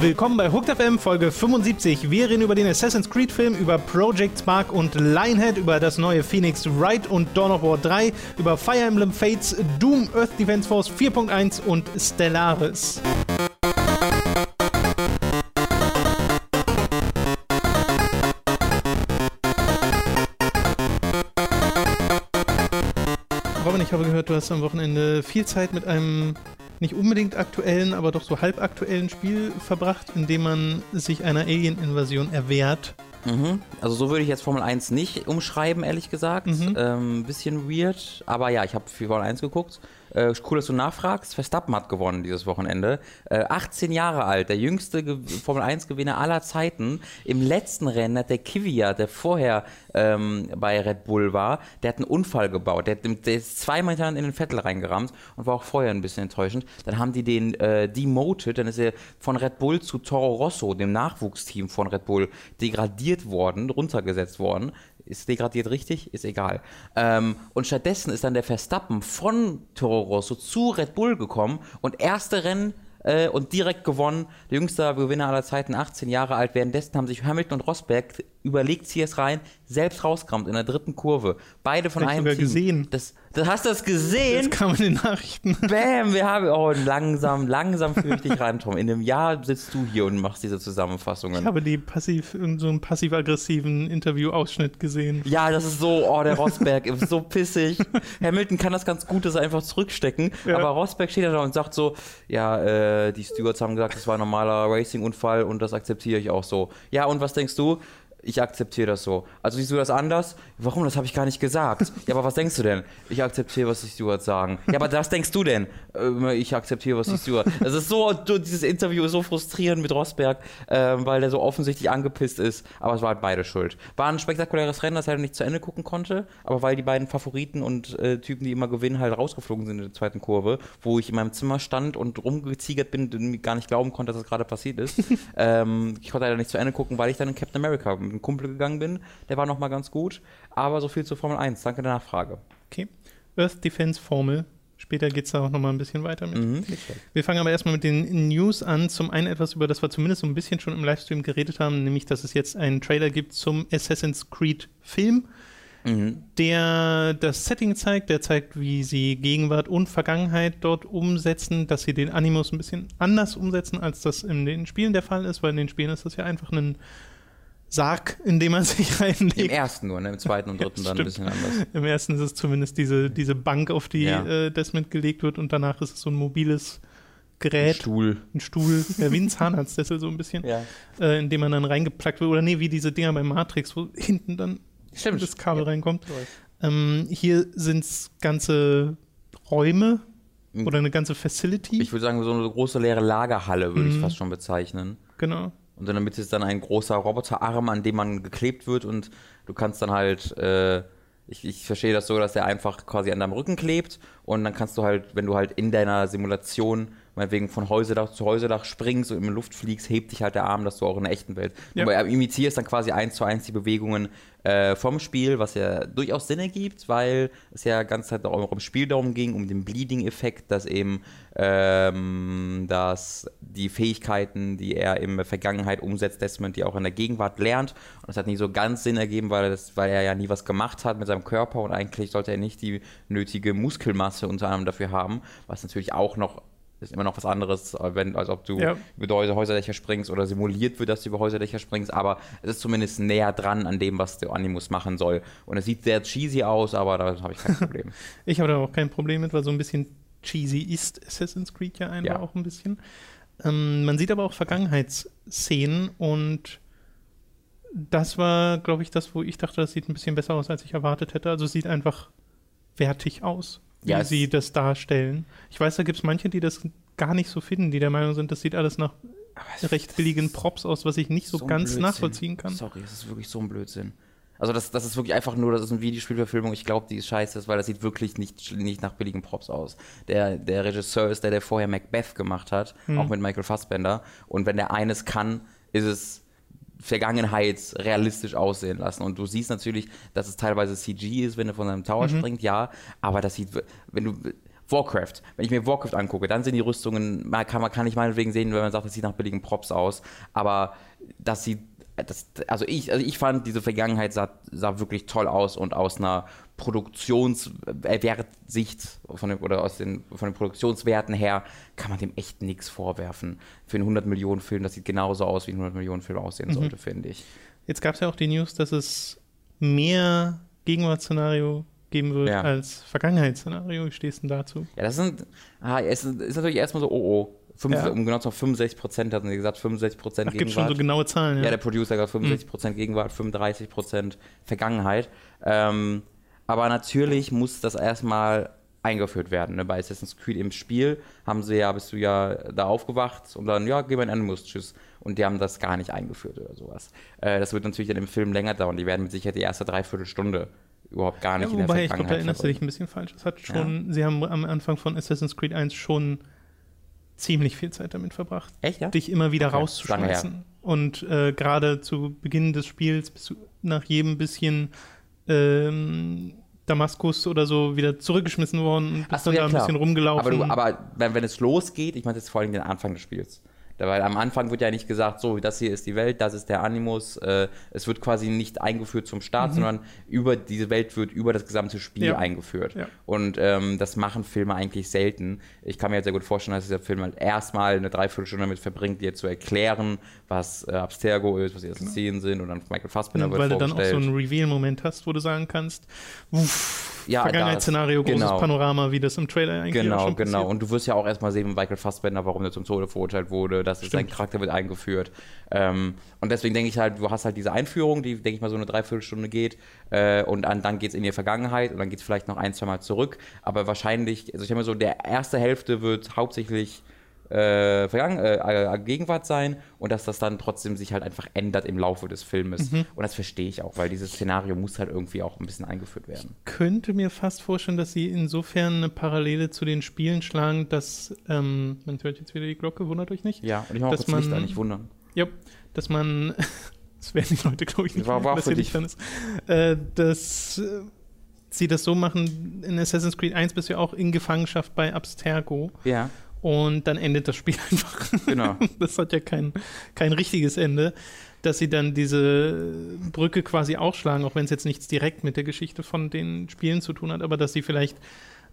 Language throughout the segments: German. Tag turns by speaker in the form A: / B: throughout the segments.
A: Willkommen bei Hooked FM Folge 75. Wir reden über den Assassin's Creed Film, über Project Spark und Lionhead, über das neue Phoenix Wright und Dawn of War 3, über Fire Emblem Fates, Doom, Earth Defense Force 4.1 und Stellaris. Ich habe gehört, du hast am Wochenende viel Zeit mit einem nicht unbedingt aktuellen, aber doch so halbaktuellen Spiel verbracht, in dem man sich einer Alien-Invasion erwehrt.
B: Mhm. Also so würde ich jetzt Formel 1 nicht umschreiben, ehrlich gesagt. Mhm. Ähm, bisschen weird, aber ja, ich habe Formel 1 geguckt äh, cool, dass du nachfragst. Verstappen hat gewonnen dieses Wochenende. Äh, 18 Jahre alt, der jüngste Ge Formel 1-Gewinner aller Zeiten. Im letzten Rennen hat der Kvyat, der vorher ähm, bei Red Bull war, der hat einen Unfall gebaut. Der, der ist zweimal in den Vettel reingerammt und war auch vorher ein bisschen enttäuschend. Dann haben die den äh, demoted, dann ist er von Red Bull zu Toro Rosso, dem Nachwuchsteam von Red Bull, degradiert worden, runtergesetzt worden ist degradiert richtig? Ist egal. Ähm, und stattdessen ist dann der Verstappen von Toro Rosso zu Red Bull gekommen und erste Rennen äh, und direkt gewonnen. Der jüngste Gewinner aller Zeiten, 18 Jahre alt. Währenddessen haben sich Hamilton und Rosberg überlegt, zieht es rein, selbst rauskommt in der dritten Kurve. Beide von einem
A: sogar Team. gesehen.
B: Das, das hast du das gesehen?
A: Das kam in den Nachrichten.
B: Bam, wir haben oh langsam, langsam führe ich dich rein, Tom. In einem Jahr sitzt du hier und machst diese Zusammenfassungen.
A: Ich habe die passiv so einen passiv-aggressiven Interview-Ausschnitt gesehen.
B: Ja, das ist so, oh der Rosberg ist so pissig. Hamilton kann das ganz gut, dass er einfach zurückstecken. Ja. Aber Rosberg steht da und sagt so, ja, äh, die Stewards haben gesagt, das war ein normaler Racing-Unfall und das akzeptiere ich auch so. Ja, und was denkst du? Ich akzeptiere das so. Also siehst du das anders? Warum? Das habe ich gar nicht gesagt. ja, aber was denkst du denn? Ich akzeptiere, was die Stewards sagen. Ja, aber was denkst du denn? Ich akzeptiere, was die Stewards. Das ist so, dieses Interview ist so frustrierend mit Rosberg, äh, weil der so offensichtlich angepisst ist. Aber es war halt beide schuld. War ein spektakuläres Rennen, das er nicht zu Ende gucken konnte, aber weil die beiden Favoriten und äh, Typen, die immer gewinnen, halt rausgeflogen sind in der zweiten Kurve, wo ich in meinem Zimmer stand und rumgeziegert bin und gar nicht glauben konnte, dass das gerade passiert ist. ähm, ich konnte leider nicht zu Ende gucken, weil ich dann in Captain America mit einem Kumpel gegangen bin. Der war nochmal ganz gut. Aber so viel zur Formel 1. Danke der Nachfrage.
A: Okay. Earth Defense Formel. Später geht es da auch nochmal ein bisschen weiter mit. Mhm. Wir fangen aber erstmal mit den News an. Zum einen etwas, über das wir zumindest so ein bisschen schon im Livestream geredet haben, nämlich, dass es jetzt einen Trailer gibt zum Assassin's Creed Film, mhm. der das Setting zeigt, der zeigt, wie sie Gegenwart und Vergangenheit dort umsetzen, dass sie den Animus ein bisschen anders umsetzen, als das in den Spielen der Fall ist, weil in den Spielen ist das ja einfach ein Sarg, in dem man sich reinlegt. Im
B: ersten nur, ne? im zweiten und dritten ja, dann ein bisschen anders.
A: Im ersten ist es zumindest diese, diese Bank, auf die ja. äh, das mitgelegt wird und danach ist es so ein mobiles Gerät.
B: Ein Stuhl.
A: Ein Stuhl, ja, wie ein Zahnarztessel so ein bisschen, ja. äh, in dem man dann reingeplackt wird. Oder nee, wie diese Dinger beim Matrix, wo hinten dann Stimmt. das Kabel ja. reinkommt. Ähm, hier sind es ganze Räume hm. oder eine ganze Facility.
B: Ich würde sagen, so eine große leere Lagerhalle würde mhm. ich fast schon bezeichnen.
A: Genau.
B: Und in der Mitte ist dann ein großer Roboterarm, an dem man geklebt wird und du kannst dann halt, äh, ich, ich verstehe das so, dass der einfach quasi an deinem Rücken klebt und dann kannst du halt, wenn du halt in deiner Simulation meinetwegen von Häuserdach zu Häuserdach springst und in die Luft fliegst, hebt dich halt der Arm, dass du auch in der echten Welt. Ja. Du imitierst dann quasi eins zu eins die Bewegungen äh, vom Spiel, was ja durchaus Sinn ergibt, weil es ja ganz Zeit auch im Spiel darum ging, um den Bleeding-Effekt, dass eben ähm, dass die Fähigkeiten, die er in der Vergangenheit umsetzt, Desmond, die auch in der Gegenwart lernt. Und das hat nicht so ganz Sinn ergeben, weil, das, weil er ja nie was gemacht hat mit seinem Körper und eigentlich sollte er nicht die nötige Muskelmasse unter anderem dafür haben, was natürlich auch noch ist immer noch was anderes, wenn, als ob du ja. über Häuserdächer springst oder simuliert wird, dass du über Häuserdächer springst, aber es ist zumindest näher dran an dem, was der Animus machen soll. Und es sieht sehr cheesy aus, aber da habe ich kein Problem.
A: ich habe da auch kein Problem mit, weil so ein bisschen cheesy ist Assassin's Creed ja einfach ja. auch ein bisschen. Ähm, man sieht aber auch Vergangenheitsszenen und das war, glaube ich, das, wo ich dachte, das sieht ein bisschen besser aus, als ich erwartet hätte. Also es sieht einfach wertig aus wie ja, sie das darstellen. Ich weiß, da gibt es manche, die das gar nicht so finden, die der Meinung sind, das sieht alles nach recht billigen Props aus, was ich nicht so, so ganz Blödsinn. nachvollziehen kann.
B: Sorry, das ist wirklich so ein Blödsinn. Also das, das ist wirklich einfach nur, das ist eine Videospielverfilmung. Ich glaube, die ist scheiße, weil das sieht wirklich nicht, nicht nach billigen Props aus. Der, der Regisseur ist der, der vorher Macbeth gemacht hat, hm. auch mit Michael Fassbender. Und wenn der eines kann, ist es Vergangenheit realistisch aussehen lassen. Und du siehst natürlich, dass es teilweise CG ist, wenn er von seinem Tower mhm. springt, ja, aber das sieht, wenn du Warcraft. Wenn ich mir Warcraft angucke, dann sind die Rüstungen, kann, kann ich meinetwegen sehen, wenn man sagt, das sieht nach billigen Props aus, aber das sieht das, also ich, also ich fand, diese Vergangenheit sah, sah wirklich toll aus und aus einer Produktionswertsicht von oder aus den, von den Produktionswerten her kann man dem echt nichts vorwerfen. Für einen 100 Millionen Film, das sieht genauso aus, wie ein 100 Millionen Film aussehen mhm. sollte, finde ich.
A: Jetzt gab es ja auch die News, dass es mehr Gegenwartsszenario geben wird ja. als Vergangenheitsszenario. Wie stehst du denn dazu?
B: Ja, das sind, ah, es ist natürlich erstmal so, oh oh, 5, ja. um genau zu 65 Prozent hatten sie gesagt, 65 Prozent
A: Gegenwart. Gibt schon so genaue Zahlen,
B: ja. Ja, der Producer hat 65 Prozent hm. Gegenwart, 35 Prozent Vergangenheit. Ähm, aber natürlich muss das erstmal eingeführt werden. Ne? Bei Assassin's Creed im Spiel haben sie ja, bist du ja da aufgewacht und dann, ja, geh mal in Animus, tschüss. Und die haben das gar nicht eingeführt oder sowas. Äh, das wird natürlich dann im Film länger dauern. Die werden mit Sicherheit die erste Dreiviertelstunde überhaupt gar nicht ja,
A: in der Vergangenheit. Ich glaube, da erinnerst du dich ein bisschen falsch. Das hat schon, ja. sie haben am Anfang von Assassin's Creed 1 schon ziemlich viel Zeit damit verbracht,
B: Echt, ja?
A: dich immer wieder okay. rauszuschmeißen. Und äh, gerade zu Beginn des Spiels bist du nach jedem bisschen ähm, Damaskus oder so wieder zurückgeschmissen worden und bist
B: so,
A: dann
B: ja,
A: da ein bisschen rumgelaufen.
B: Aber, du, aber wenn, wenn es losgeht, ich meine jetzt vor allem den Anfang des Spiels. Weil am Anfang wird ja nicht gesagt, so, das hier ist die Welt, das ist der Animus. Äh, es wird quasi nicht eingeführt zum Start, mhm. sondern über diese Welt wird über das gesamte Spiel ja. eingeführt. Ja. Und ähm, das machen Filme eigentlich selten. Ich kann mir jetzt sehr gut vorstellen, dass dieser Film halt erstmal eine Dreiviertelstunde damit verbringt, dir zu erklären, was äh, Abstergo ist, was die ersten genau. Szenen sind und dann Michael Fassbender ja,
A: wird Weil du dann auch so einen Reveal-Moment hast, wo du sagen kannst, uff, ja, Vergangenheitsszenario, großes genau. Panorama, wie das im Trailer eigentlich
B: Genau, genau. Und du wirst ja auch erstmal sehen, Michael Fassbender, warum er zum Tode verurteilt wurde, dass sein Charakter wird eingeführt. Ähm, und deswegen denke ich halt, du hast halt diese Einführung, die, denke ich mal, so eine Dreiviertelstunde geht. Äh, und an, dann geht es in die Vergangenheit und dann geht es vielleicht noch ein, zwei Mal zurück. Aber wahrscheinlich, also ich denke mal so, der erste Hälfte wird hauptsächlich äh, Vergangen äh, äh, Gegenwart sein und dass das dann trotzdem sich halt einfach ändert im Laufe des Filmes. Mhm. Und das verstehe ich auch, weil dieses Szenario muss halt irgendwie auch ein bisschen eingeführt werden.
A: Ich könnte mir fast vorstellen, dass sie insofern eine Parallele zu den Spielen schlagen, dass ähm, man hört jetzt wieder die Glocke, wundert euch nicht.
B: Ja, und ich mache auch das Licht an, nicht wundern.
A: Ja, dass man das werden die Leute, glaube ich, nicht
B: war, war für dich.
A: Ist, äh, dass äh, sie das so machen, in Assassin's Creed 1 bist du ja auch in Gefangenschaft bei Abstergo.
B: Ja.
A: Und dann endet das Spiel einfach.
B: Genau.
A: Das hat ja kein, kein richtiges Ende, dass sie dann diese Brücke quasi ausschlagen, auch wenn es jetzt nichts direkt mit der Geschichte von den Spielen zu tun hat, aber dass sie vielleicht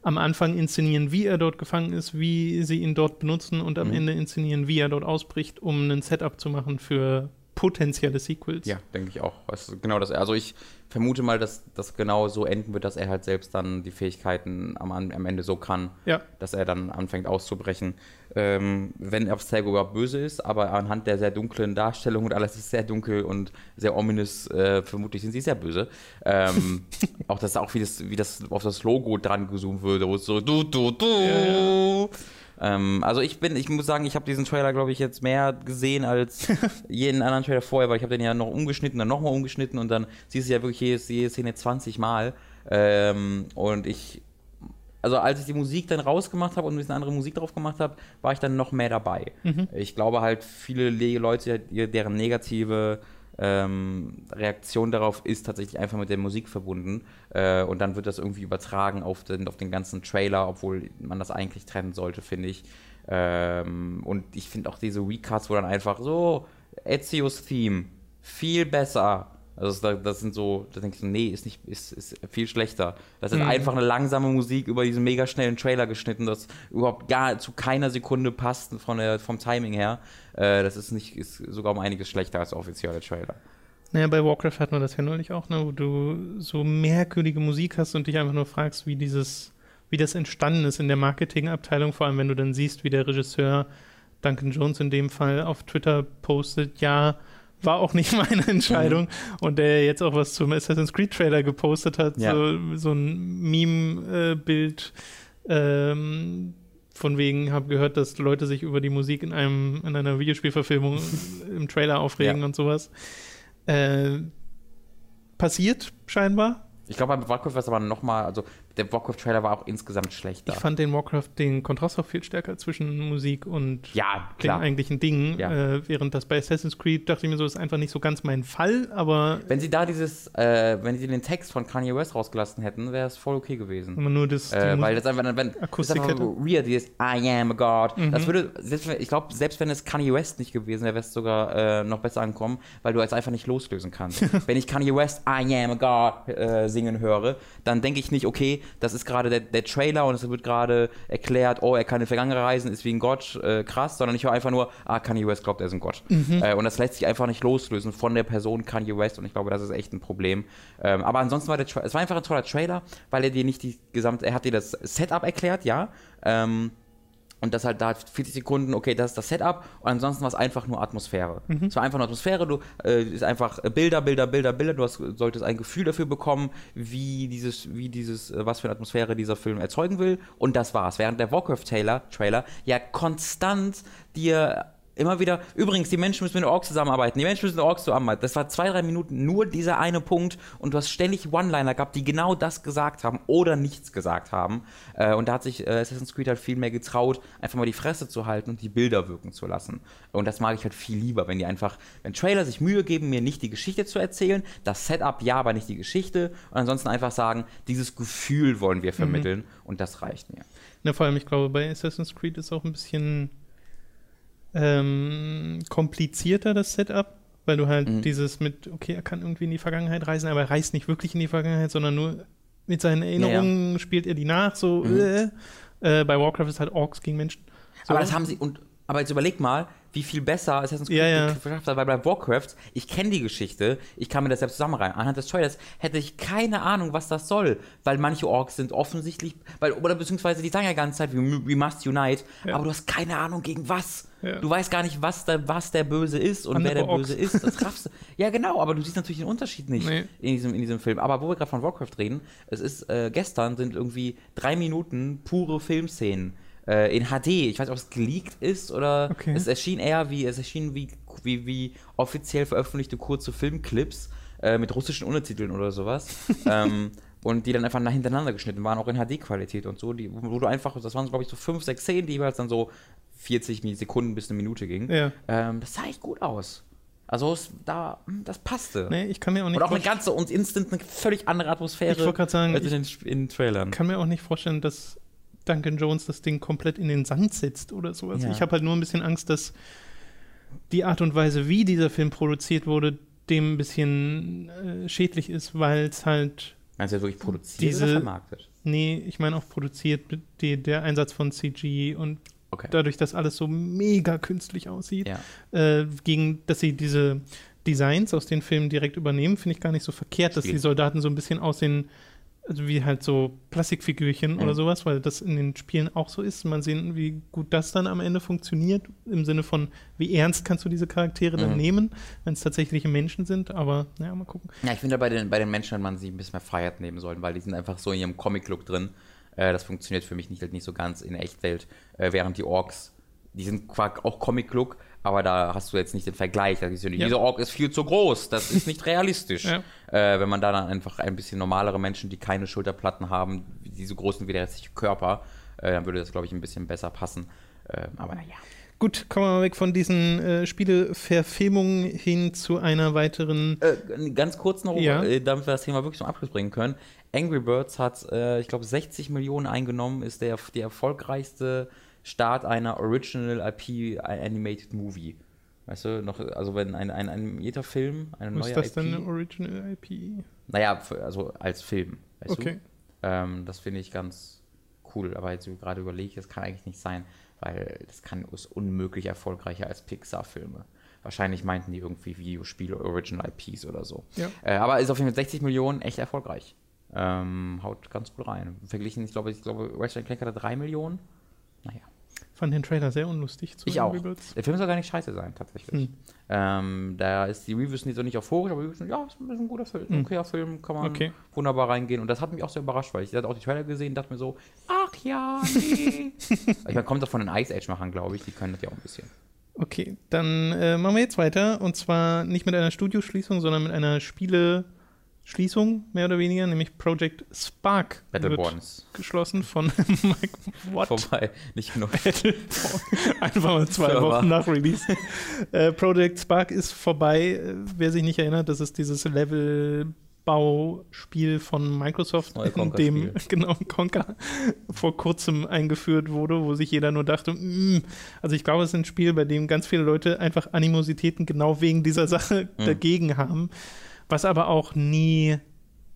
A: am Anfang inszenieren, wie er dort gefangen ist, wie sie ihn dort benutzen und am mhm. Ende inszenieren, wie er dort ausbricht, um ein Setup zu machen für potenzielle Sequels.
B: Ja, denke ich auch. Also genau das. Also ich vermute mal, dass das genau so enden wird, dass er halt selbst dann die Fähigkeiten am, am Ende so kann,
A: ja.
B: dass er dann anfängt auszubrechen. Ähm, wenn Abstergo überhaupt böse ist, aber anhand der sehr dunklen Darstellung und alles ist sehr dunkel und sehr ominös, äh, vermutlich sind sie sehr böse. Ähm, auch das auch wie das, wie das auf das Logo dran gezoomt würde, wo es so du, du, du. Ja, ja. Ähm, also ich bin, ich muss sagen, ich habe diesen Trailer, glaube ich, jetzt mehr gesehen als jeden anderen Trailer vorher, weil ich habe den ja noch umgeschnitten, dann nochmal umgeschnitten und dann siehst du ja wirklich jede, jede Szene 20 Mal. Ähm, und ich, also als ich die Musik dann rausgemacht habe und ein bisschen andere Musik drauf gemacht habe, war ich dann noch mehr dabei. Mhm. Ich glaube halt, viele Leute, deren negative ähm, Reaktion darauf ist tatsächlich einfach mit der Musik verbunden. Äh, und dann wird das irgendwie übertragen auf den, auf den ganzen Trailer, obwohl man das eigentlich trennen sollte, finde ich. Ähm, und ich finde auch diese Recuts, wo dann einfach so, Ezio's Theme, viel besser. Also das, das, sind so, da denke ich so, nee, ist nicht, ist, ist viel schlechter. Das ist mhm. einfach eine langsame Musik über diesen mega schnellen Trailer geschnitten, das überhaupt gar zu keiner Sekunde passt von der, vom Timing her. Äh, das ist nicht, ist sogar um einiges schlechter als der offizielle Trailer.
A: Naja, bei Warcraft hatten wir das ja neulich auch, ne, wo du so merkwürdige Musik hast und dich einfach nur fragst, wie dieses, wie das entstanden ist in der Marketingabteilung, vor allem wenn du dann siehst, wie der Regisseur Duncan Jones in dem Fall auf Twitter postet, ja, war auch nicht meine Entscheidung. Mhm. Und der jetzt auch was zum Assassin's Creed Trailer gepostet hat, ja. so, so ein Meme-Bild. Ähm, von wegen, habe gehört, dass Leute sich über die Musik in einem in einer Videospielverfilmung im Trailer aufregen ja. und sowas. Äh, passiert scheinbar.
B: Ich glaube, bei Warcraft war es aber nochmal, also der Warcraft-Trailer war auch insgesamt schlechter.
A: Ich fand den Warcraft, den Kontrast auch viel stärker zwischen Musik und
B: ja,
A: den eigentlichen Dingen.
B: Ja.
A: Äh, während das bei Assassin's Creed dachte ich mir so, ist einfach nicht so ganz mein Fall, aber.
B: Wenn sie da dieses, äh, wenn sie den Text von Kanye West rausgelassen hätten, wäre es voll okay gewesen.
A: Wenn nur das.
B: Äh, weil das einfach, wenn,
A: Akustik
B: das einfach weird, dieses I am a God.
A: Mhm.
B: Das würde, selbst, ich glaube, selbst wenn es Kanye West nicht gewesen wäre, wäre es sogar äh, noch besser ankommen, weil du es einfach nicht loslösen kannst. wenn ich Kanye West I am a God äh, singen höre, dann denke ich nicht, okay, das ist gerade der, der Trailer und es wird gerade erklärt, oh, er kann in die Vergangenheit reisen, ist wie ein Gott, äh, krass, sondern ich höre einfach nur, ah, Kanye West glaubt, er ist ein Gott.
A: Mhm.
B: Äh, und das lässt sich einfach nicht loslösen von der Person Kanye West und ich glaube, das ist echt ein Problem. Ähm, aber ansonsten war der Tra es war einfach ein toller Trailer, weil er dir nicht die gesamte, er hat dir das Setup erklärt, ja. Ähm, und das halt da 40 Sekunden, okay, das ist das Setup. Und ansonsten war es einfach nur Atmosphäre. Es war einfach nur Atmosphäre, du äh, ist einfach äh, Bilder, Bilder, Bilder, Bilder, du hast, solltest ein Gefühl dafür bekommen, wie dieses, wie dieses, äh, was für eine Atmosphäre dieser Film erzeugen will. Und das war's. Während der Warcraft-Trailer Trailer ja konstant dir immer wieder, übrigens, die Menschen müssen mit den Orks zusammenarbeiten, die Menschen müssen mit den Orks zusammenarbeiten. Das war zwei, drei Minuten nur dieser eine Punkt und du hast ständig One-Liner gehabt, die genau das gesagt haben oder nichts gesagt haben. Äh, und da hat sich äh, Assassin's Creed halt viel mehr getraut, einfach mal die Fresse zu halten und die Bilder wirken zu lassen. Und das mag ich halt viel lieber, wenn die einfach, wenn Trailer sich Mühe geben, mir nicht die Geschichte zu erzählen, das Setup ja, aber nicht die Geschichte und ansonsten einfach sagen, dieses Gefühl wollen wir vermitteln und das reicht mir.
A: Na, vor allem, ich glaube, bei Assassin's Creed ist auch ein bisschen ähm, komplizierter das Setup, weil du halt
B: Mhm.
A: dieses mit, okay, er kann irgendwie in die Vergangenheit reisen, aber er reist nicht wirklich in die Vergangenheit, sondern nur mit seinen Erinnerungen spielt er die nach, so.
B: Mhm.
A: Äh. Äh, bei Warcraft ist halt Orks gegen Menschen. So.
B: Aber das haben sie, und, aber jetzt überleg mal, wie viel besser Assassin's Creed
A: Ja,
B: geschafft hat, weil bei Warcraft, ich kenne die Geschichte, ich kann mir das selbst zusammenreihen. Anhand des Trailers hätte ich keine Ahnung, was das soll, weil manche Orks sind offensichtlich, weil, oder beziehungsweise die sagen ja die ganze Zeit, we, we must unite, aber du hast keine Ahnung gegen was. Du weißt gar nicht, was der, was der Böse ist und
A: Andere
B: wer der
A: Orks.
B: Böse ist. Das raffst du. Ja, genau, aber du siehst natürlich den Unterschied nicht
A: Nee.
B: in, diesem, in diesem Film. Aber wo wir gerade von Warcraft reden, es ist, äh, gestern sind irgendwie drei Minuten pure Filmszenen äh, in HD. Ich weiß nicht, ob es geleakt ist oder
A: Okay.
B: es erschien eher wie, es erschien wie, wie, wie offiziell veröffentlichte kurze Filmclips äh, mit russischen Untertiteln oder sowas. ähm, und die dann einfach nach hintereinander geschnitten waren, auch in HD-Qualität und so, die, wo du einfach, das waren glaube ich so fünf, sechs Szenen, die jeweils dann so 40 Sekunden bis eine Minute gingen.
A: Ja.
B: Ähm, das sah echt gut aus. Also es, da, hm, das passte.
A: Nee, ich kann mir auch nicht
B: Und auch eine ganze und instant eine völlig andere Atmosphäre
A: Ich wollte gerade sagen,
B: in den, in Trailern.
A: kann mir auch nicht vorstellen, dass Duncan Jones das Ding komplett in den Sand setzt oder sowas.
B: Ja.
A: Ich habe halt nur ein bisschen Angst, dass die Art und Weise, wie dieser Film produziert wurde, dem ein bisschen äh, schädlich ist, weil es halt,
B: Meinst du, er wirklich produziert
A: Diese-
B: oder vermarktet?
A: nee, ich meine auch produziert, die, der Einsatz von CG und
B: Okay.
A: dadurch, dass alles so mega künstlich aussieht,
B: Ja.
A: äh, gegen, dass sie diese Designs aus den Filmen direkt übernehmen, finde ich gar nicht so verkehrt, dass die Soldaten so ein bisschen aussehen, also wie halt so Plastikfigürchen
B: Mhm.
A: oder sowas, weil das in den Spielen auch so ist. Mal sehen, wie gut das dann am Ende funktioniert, im Sinne von, wie ernst kannst du diese Charaktere dann
B: Mhm.
A: nehmen, wenn es tatsächliche Menschen sind, aber naja, mal gucken.
B: Ja, ich finde bei den, bei den Menschen man sie ein bisschen mehr Freiheit nehmen sollen, weil die sind einfach so in ihrem Comic-Look drin. Äh, das funktioniert für mich nicht, halt nicht so ganz in Echtwelt, äh, während die Orks, die sind auch Comic-Look, aber da hast du jetzt nicht den Vergleich.
A: Ja.
B: Dieser Ork ist viel zu groß, das ist nicht realistisch.
A: Ja.
B: Äh, wenn man da dann einfach ein bisschen normalere Menschen, die keine Schulterplatten haben, die so groß sind wie der restliche Körper, äh, dann würde das, glaube ich, ein bisschen besser passen. Äh, aber naja.
A: Gut, kommen wir mal weg von diesen äh, Spieleverfilmungen hin zu einer weiteren.
B: Äh, ganz kurz noch,
A: Ja.
B: äh, damit wir das Thema wirklich zum Abschluss bringen können. Angry Birds hat, äh, ich glaube, 60 Millionen eingenommen, ist der, der erfolgreichste Start einer Original IP Animated Movie. Weißt du, noch, also wenn ein, ein animierter Film, eine neue
A: ist das
B: IP.
A: denn eine Original IP?
B: Naja, also als Film. Weißt
A: Okay.
B: Du? Ähm, das finde ich ganz cool, aber jetzt gerade überlege ich, das kann eigentlich nicht sein, weil das kann ist unmöglich erfolgreicher als Pixar-Filme. Wahrscheinlich meinten die irgendwie Videospiele, Original IPs oder so.
A: Ja.
B: Äh, aber ist auf jeden Fall 60 Millionen echt erfolgreich. Ähm, haut ganz gut rein. Verglichen, ich glaube, ich glaube, Ratchet Clank hatte 3 Millionen. Naja.
A: Fand den Trailer sehr unlustig zu
B: Ich auch.
A: Birds.
B: Der Film soll gar nicht scheiße sein, tatsächlich.
A: Hm.
B: Ähm, da ist die Reviews nicht so nicht auf hoch, aber Reviews sind, ja, ist ein, ist ein guter Film, ein
A: Hm.
B: okayer Film, kann man
A: Okay.
B: wunderbar reingehen. Und das hat mich auch sehr überrascht, weil ich hatte auch die Trailer gesehen und dachte mir so, ach ja, nee. ich meine, kommt doch von den Ice Age-Machern, glaube ich, die können das ja auch ein bisschen.
A: Okay, dann äh, machen wir jetzt weiter. Und zwar nicht mit einer Studioschließung, sondern mit einer Schließung, mehr oder weniger, nämlich Project Spark
B: Battleborns.
A: geschlossen von Mike
B: What? Vorbei, nicht genug.
A: Einfach mal zwei Server. Wochen nach Release. äh, Project Spark ist vorbei. Wer sich nicht erinnert, das ist dieses Level Bauspiel von Microsoft, in dem genau Conker vor kurzem eingeführt wurde, wo sich jeder nur dachte, mm. also ich glaube, es ist ein Spiel, bei dem ganz viele Leute einfach Animositäten genau wegen dieser Sache mhm. dagegen haben was aber auch nie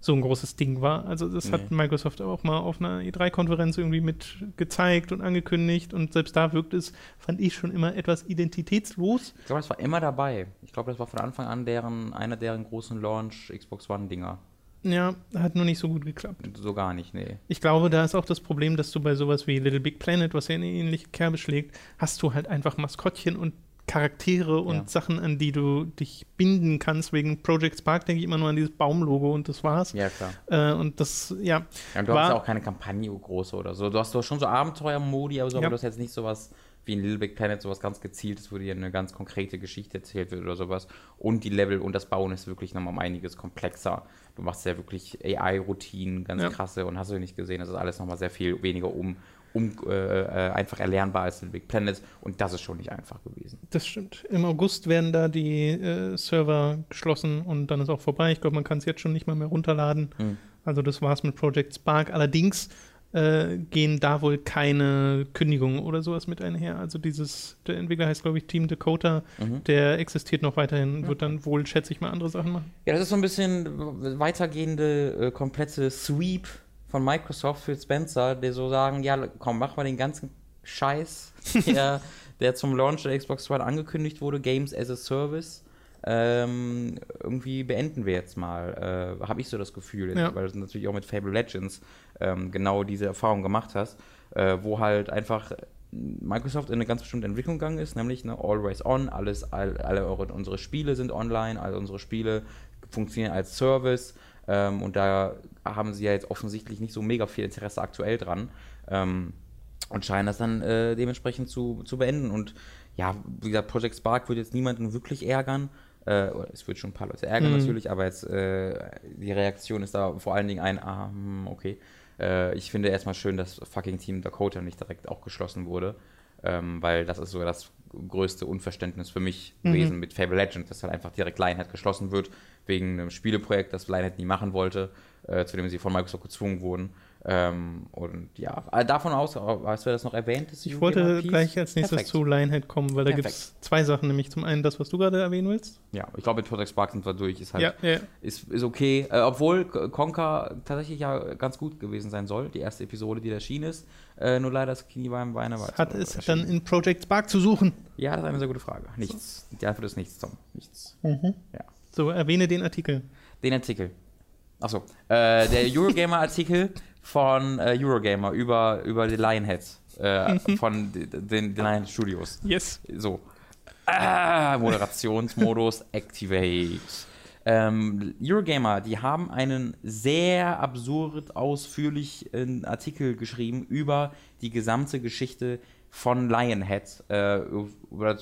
A: so ein großes Ding war. Also das nee. hat Microsoft auch mal auf einer E3-Konferenz irgendwie mit gezeigt und angekündigt und selbst da wirkt es, fand ich schon immer etwas identitätslos.
B: Ich glaube, das war immer dabei. Ich glaube, das war von Anfang an deren, einer deren großen Launch Xbox One-Dinger.
A: Ja, hat nur nicht so gut geklappt.
B: So gar nicht, nee.
A: Ich glaube, da ist auch das Problem, dass du bei sowas wie Little Big Planet, was ja eine ähnliche Kerbe schlägt, hast du halt einfach Maskottchen und Charaktere und ja. Sachen, an die du dich binden kannst. Wegen Project Spark denke ich immer nur an dieses Baumlogo und das war's.
B: Ja, klar.
A: Äh, und das, ja.
B: ja du war, hast ja auch keine Kampagne große oder so. Du hast doch schon so Abenteuermodi, aber, so, ja. aber du hast jetzt nicht sowas wie in Little Big Planet, sowas ganz gezieltes, wo dir eine ganz konkrete Geschichte erzählt wird oder sowas. Und die Level und das Bauen ist wirklich nochmal um einiges komplexer. Du machst ja wirklich AI-Routinen, ganz ja. krasse und hast du nicht gesehen, das ist alles nochmal sehr viel weniger um um, äh, äh, einfach erlernbar als in Big Planet und das ist schon nicht einfach gewesen.
A: Das stimmt. Im August werden da die äh, Server geschlossen und dann ist auch vorbei. Ich glaube, man kann es jetzt schon nicht mal mehr runterladen. Mhm. Also das war's mit Project Spark. Allerdings äh, gehen da wohl keine Kündigungen oder sowas mit einher. Also dieses, der Entwickler heißt, glaube ich, Team Dakota, mhm. der existiert noch weiterhin, wird dann wohl, schätze ich mal, andere Sachen machen.
B: Ja, das ist so ein bisschen weitergehende, äh, komplette Sweep von Microsoft, Phil Spencer, der so sagen, ja, komm, mach mal den ganzen Scheiß, der, der zum Launch der Xbox One angekündigt wurde, Games as a Service. Ähm, irgendwie beenden wir jetzt mal, äh, habe ich so das Gefühl, ja. weil du natürlich auch mit Fable Legends ähm, genau diese Erfahrung gemacht hast, äh, wo halt einfach Microsoft in eine ganz bestimmte Entwicklung gegangen ist, nämlich ne, Always On, alles, all, alle eure, unsere Spiele sind online, alle unsere Spiele funktionieren als Service ähm, und da haben sie ja jetzt offensichtlich nicht so mega viel Interesse aktuell dran. Ähm, und scheinen das dann äh, dementsprechend zu, zu beenden. Und ja, wie gesagt, Project Spark wird jetzt niemanden wirklich ärgern. Äh, es wird schon ein paar Leute ärgern mhm. natürlich, aber jetzt äh, die Reaktion ist da vor allen Dingen ein, ah, hm, okay. Äh, ich finde erstmal schön, dass fucking Team Dakota nicht direkt auch geschlossen wurde. Ähm, weil das ist sogar das größte Unverständnis für mich mhm. gewesen mit Fable Legends, dass halt einfach direkt Lionhead geschlossen wird, wegen einem Spieleprojekt, das Lionhead nie machen wollte, äh, zu dem sie von Microsoft gezwungen wurden. Ähm, und ja, äh, davon aus, hast du das noch erwähnt?
A: ich wollte gleich als nächstes Perfekt. zu Lionhead kommen, weil da gibt es zwei Sachen, nämlich zum einen das, was du gerade erwähnen willst.
B: Ja, ich glaube, mit Project Spark sind wir durch, ist halt, ja, ja. Ist, ist okay, äh, obwohl Conker tatsächlich ja ganz gut gewesen sein soll, die erste Episode, die erschienen ist, äh, nur leider das Knie beim Beine
A: war. Hat es dann in Project Spark zu suchen?
B: Ja, das ist eine sehr gute Frage. Nichts. Die Antwort ist nichts, Tom. Nichts.
A: Mhm. Ja. So, erwähne den Artikel.
B: Den Artikel. Achso. Äh, der Eurogamer-Artikel von äh, Eurogamer über, über die Lionheads. Äh, von den, den Lionhead Studios.
A: Yes.
B: So. Ah, Moderationsmodus activate. Ähm, Eurogamer, die haben einen sehr absurd ausführlichen Artikel geschrieben über die gesamte Geschichte von Lionhead, äh,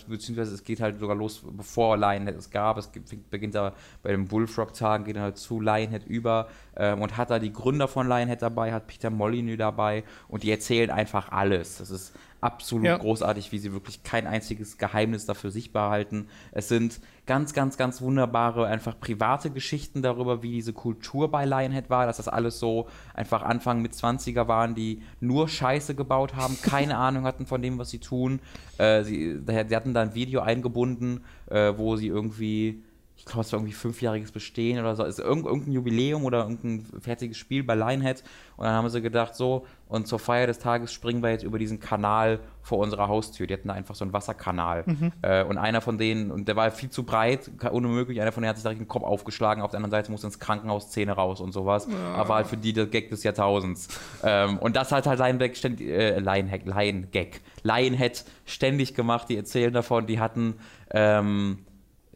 B: beziehungsweise es geht halt sogar los, bevor Lionhead es gab. Es beginnt aber bei den Bullfrog-Tagen, geht dann halt zu Lionhead über ähm, und hat da die Gründer von Lionhead dabei, hat Peter Molyneux dabei und die erzählen einfach alles. Das ist absolut ja. großartig, wie sie wirklich kein einziges Geheimnis dafür sichtbar halten. Es sind ganz, ganz, ganz wunderbare, einfach private Geschichten darüber, wie diese Kultur bei Lionhead war, dass das alles so einfach Anfang mit 20er waren, die nur Scheiße gebaut haben, keine Ahnung hatten von dem, was sie tun. Äh, sie, sie hatten da ein Video eingebunden, äh, wo sie irgendwie glaube, es war irgendwie fünfjähriges Bestehen oder so, ist irgendein Jubiläum oder irgendein fertiges Spiel bei Lionhead. Und dann haben sie gedacht, so, und zur Feier des Tages springen wir jetzt über diesen Kanal vor unserer Haustür. Die hatten da einfach so einen Wasserkanal. Mhm. Äh, und einer von denen, und der war viel zu breit, unmöglich, einer von denen hat sich direkt den Kopf aufgeschlagen, auf der anderen Seite musste ins Krankenhaus Zähne raus und sowas. Ja. Aber halt für die der Gag des Jahrtausends. ähm, und das hat halt Lionhead ständig, äh, Lionhead, Lion Gag, Lionhead ständig gemacht. Die erzählen davon, die hatten, ähm,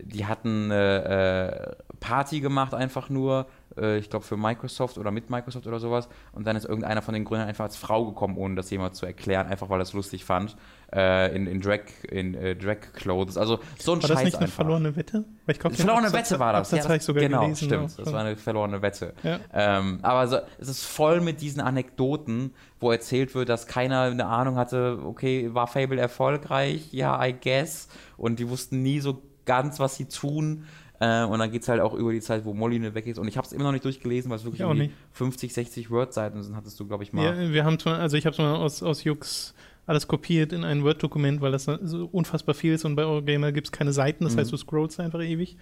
B: die hatten eine äh, Party gemacht, einfach nur äh, ich glaube für Microsoft oder mit Microsoft oder sowas. Und dann ist irgendeiner von den Gründern einfach als Frau gekommen, ohne das jemand zu erklären, einfach weil er es lustig fand. Äh, in, in Drag, in äh, Drag Clothes. Also so ein
A: war
B: Scheiß.
A: das nicht eine
B: einfach.
A: verlorene Wette?
B: Weil ich glaub, verlorene
A: Absatz,
B: Wette war das.
A: Absatz
B: ja,
A: habe ich sogar
B: genau,
A: gelesen.
B: stimmt. Das war eine verlorene Wette.
A: Ja.
B: Ähm, aber so, es ist voll mit diesen Anekdoten, wo erzählt wird, dass keiner eine Ahnung hatte, okay, war Fable erfolgreich? Ja, I guess. Und die wussten nie so ganz, was sie tun. Äh, und dann geht es halt auch über die Zeit, wo Molly weg ist. Und ich habe es immer noch nicht durchgelesen, weil es wirklich
A: nicht.
B: 50, 60 Word-Seiten sind, hattest du, glaube ich, mal.
A: Ja, wir haben also ich habe es mal aus, aus Jux alles kopiert in ein Word-Dokument, weil das so unfassbar viel ist und bei Eurogamer gibt es keine Seiten, das
B: Mhm.
A: heißt, du scrollst einfach ewig.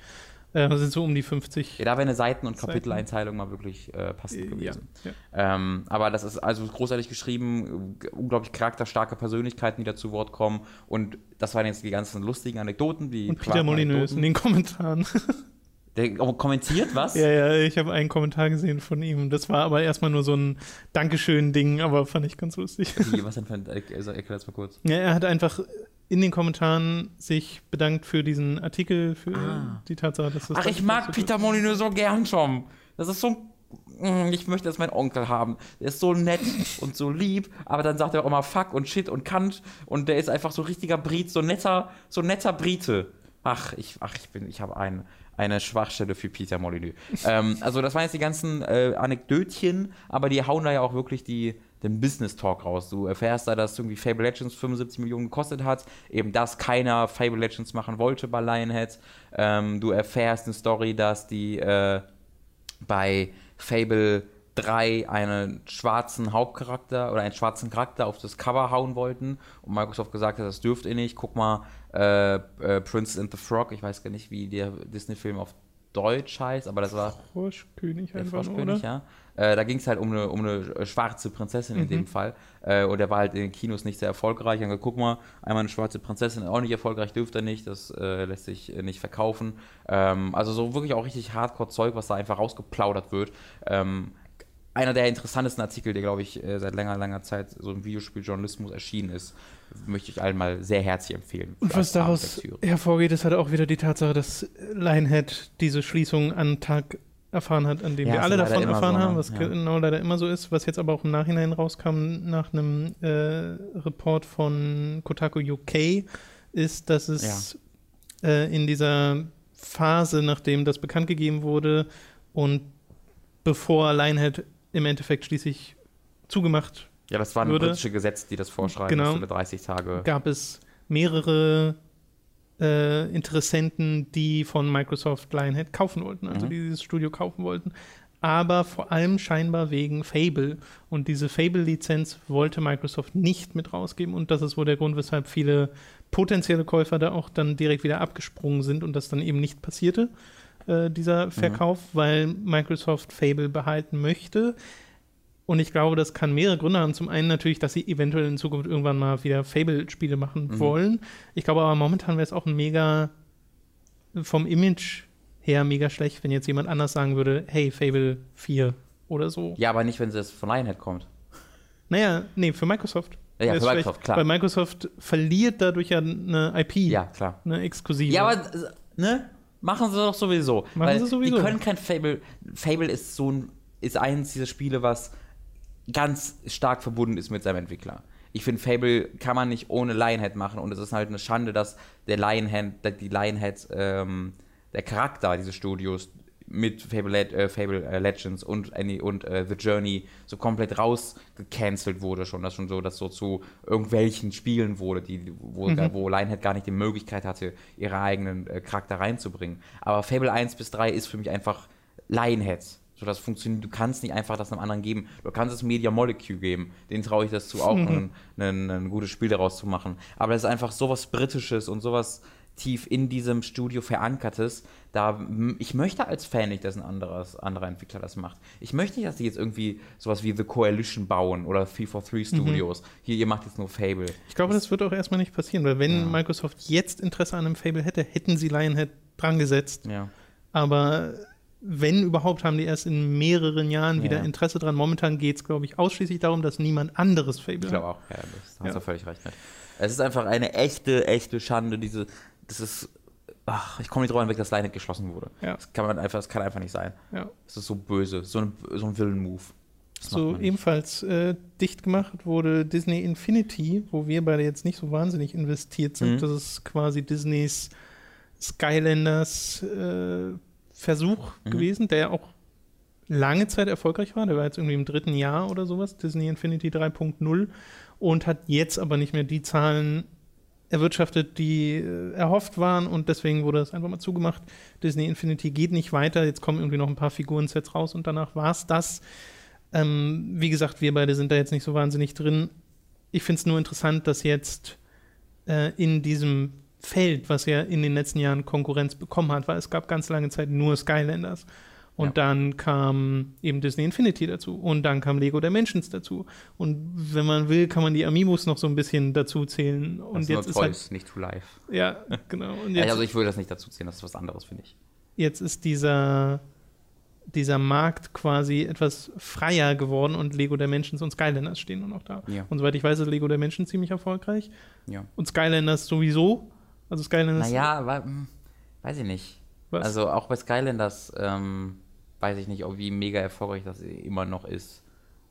A: Äh, sind so um die 50.
B: Ja, da wäre eine Seiten- und. Kapiteleinteilung mal wirklich äh, passend
A: Äh, ja,
B: gewesen.
A: ja.
B: Ähm, aber das ist also großartig geschrieben, unglaublich charakterstarke Persönlichkeiten, die da zu Wort kommen. Und das waren jetzt die ganzen lustigen Anekdoten. Die
A: Und Peter Molyneux in den Kommentaren.
B: Der kommentiert was?
A: ja, ja, ich habe einen Kommentar gesehen von ihm. Das war aber erstmal nur so ein Dankeschön-Ding, aber fand ich ganz lustig.
B: Wie, was denn für ein, also, erklär das mal kurz.
A: Ja, er hat einfach in den Kommentaren sich bedankt für diesen Artikel, für
B: Ah.
A: die Tatsache, dass das.
B: Ach, ich mag Peter Molyneux so gern schon. Das ist so Mm, ich möchte das mein Onkel haben. Der ist so nett und so lieb, aber dann sagt er auch immer Fuck und Shit und Kant und der ist einfach so richtiger Brit, so netter, so netter Brite. Ach, ich, ach, ich bin, ich habe ein, eine Schwachstelle für Peter Molyneux. ähm, also das waren jetzt die ganzen äh, Anekdötchen, aber die hauen da ja auch wirklich die, den Business Talk raus. Du erfährst da, dass irgendwie Fable Legends 75 Millionen gekostet hat, eben dass keiner Fable Legends machen wollte bei Lionhead. Ähm, du erfährst eine Story, dass die äh, bei Fable 3 einen schwarzen Hauptcharakter oder einen schwarzen Charakter auf das Cover hauen wollten und Microsoft gesagt hat, das dürft ihr nicht. Guck mal, äh, äh, Princess and the Frog, ich weiß gar nicht, wie der Disney-Film auf Deutsch heißt, aber das war
A: Froschkönig
B: der Froschkönig, ja. Äh, da ging es halt um eine, um eine schwarze Prinzessin in
A: Mhm.
B: dem Fall. Äh, und der war halt in den Kinos nicht sehr erfolgreich. Und guck mal, einmal eine schwarze Prinzessin, auch nicht erfolgreich, dürfte er nicht. Das äh, lässt sich äh, nicht verkaufen. Ähm, also so wirklich auch richtig Hardcore-Zeug, was da einfach rausgeplaudert wird. Ähm, einer der interessantesten Artikel, der, glaube ich, äh, seit langer, langer Zeit so im Videospieljournalismus erschienen ist, möchte ich allen mal sehr herzlich empfehlen.
A: Und was daraus hervorgeht, ist halt auch wieder die Tatsache, dass Lionhead diese Schließung an Tag erfahren hat, an dem
B: Ja,
A: wir alle davon erfahren
B: so, ne?
A: haben, was
B: Ja.
A: genau leider immer so ist, was jetzt aber auch im Nachhinein rauskam nach einem äh, Report von Kotaku UK, ist, dass es äh, in dieser Phase, nachdem das bekannt gegeben wurde und bevor Lionhead im Endeffekt schließlich zugemacht
B: Ja, das war ein
A: würde-
B: britische Gesetz, die das vorschreiben,
A: Genau.
B: dass du mit 30 Tage.
A: gab es mehrere äh, Interessenten, die von Microsoft Lionhead kaufen wollten, also
B: Mhm.
A: die dieses Studio kaufen wollten. Aber vor allem scheinbar wegen Fable. Und diese Fable-Lizenz wollte Microsoft nicht mit rausgeben. Und das ist wohl der Grund, weshalb viele potenzielle Käufer da auch dann direkt wieder abgesprungen sind und das dann eben nicht passierte, äh, dieser Verkauf, weil Microsoft Fable behalten möchte. Und ich glaube, das kann mehrere Gründe haben. Zum einen natürlich, dass sie eventuell in Zukunft irgendwann mal wieder Fable-Spiele machen
B: Mhm.
A: wollen. Ich glaube aber momentan wäre es auch ein mega, vom Image her mega schlecht, wenn jetzt jemand anders sagen würde, hey, Fable 4 oder so.
B: Ja, aber nicht, wenn es von Lionhead kommt.
A: Naja, nee, für Microsoft.
B: Ja, für
A: schlecht,
B: Microsoft, klar.
A: Weil Microsoft verliert dadurch ja eine IP,
B: Ja, klar.
A: eine exklusive.
B: Ja, aber, ne? Machen sie doch sowieso.
A: Machen sie sowieso.
B: Die können kein Fable. Fable ist so ein, ist eines dieser Spiele, was ganz stark verbunden ist mit seinem Entwickler. Ich finde, Fable kann man nicht ohne Lionhead machen und es ist halt eine Schande, dass der Lionhead, die Lionhead, ähm, der Charakter dieses Studios mit Fable, Le äh, Fable äh, Legends und, Any und äh, The Journey so komplett rausgecancelt wurde schon, dass schon so, dass so zu irgendwelchen Spielen wurde, die, wo,
A: Mhm.
B: wo Lionhead gar nicht die Möglichkeit hatte, ihre eigenen äh, Charakter reinzubringen. Aber Fable 1 bis 3 ist für mich einfach Lionhead. So, das funktioniert, du kannst nicht einfach das einem anderen geben. Du kannst es Media Molecule geben. Den traue ich das zu, auch ein, ein, ein gutes Spiel daraus zu machen. Aber das ist einfach sowas Britisches und sowas tief in diesem Studio verankertes. Da, ich möchte als Fan nicht, dass ein anderes, anderer Entwickler das macht. Ich möchte nicht, dass die jetzt irgendwie sowas wie The Coalition bauen oder 343 Studios. Hier, ihr macht jetzt nur Fable.
A: Ich glaube, das wird auch erstmal nicht passieren, weil wenn
B: Ja.
A: Microsoft jetzt Interesse an einem Fable hätte, hätten sie Lionhead dran gesetzt.
B: Ja.
A: Aber wenn überhaupt, haben die erst in mehreren Jahren
B: Ja.
A: wieder Interesse dran. Momentan geht es, glaube ich, ausschließlich darum, dass niemand anderes Fable
B: Ich glaube auch, ja, das hast du völlig recht mit. Es ist einfach eine echte, echte Schande, diese, das ist, ach, ich komme nicht drüber hinweg, dass Line geschlossen wurde. Das kann man einfach, das kann einfach nicht sein. Ja. Das ist so böse, so ein, so ein Villain-Move.
A: So ebenfalls äh, dicht gemacht wurde Disney Infinity, wo wir beide jetzt nicht so wahnsinnig investiert sind. Mhm. Das ist quasi Disneys Skylanders äh, Versuch mhm. gewesen, der auch lange Zeit erfolgreich war. Der war jetzt irgendwie im dritten Jahr oder sowas, Disney Infinity 3.0 und hat jetzt aber nicht mehr die Zahlen erwirtschaftet, die äh, erhofft waren und deswegen wurde das einfach mal zugemacht. Disney Infinity geht nicht weiter, jetzt kommen irgendwie noch ein paar Figurensets raus und danach war es das. Ähm, wie gesagt, wir beide sind da jetzt nicht so wahnsinnig drin. Ich finde es nur interessant, dass jetzt äh, in diesem Feld, was ja in den letzten Jahren Konkurrenz bekommen hat, weil es gab ganz lange Zeit nur Skylanders. Und ja. dann kam eben Disney Infinity dazu. Und dann kam Lego Dimensions dazu. Und wenn man will, kann man die Amiibos noch so ein bisschen dazu zählen. Und das jetzt ist Toys,
B: halt, nicht to life.
A: Ja, genau.
B: Jetzt, also ich würde das nicht dazu zählen, das ist was anderes, finde ich.
A: Jetzt ist dieser, dieser Markt quasi etwas freier geworden und Lego Dimensions und Skylanders stehen nur noch da. Ja. Und soweit ich weiß, ist Lego Dimensions ziemlich erfolgreich. Ja. Und Skylanders sowieso. Also Skylanders.
B: Naja, aber, hm, weiß ich nicht. Was? Also auch bei Skylanders ähm, weiß ich nicht, wie mega erfolgreich das immer noch ist.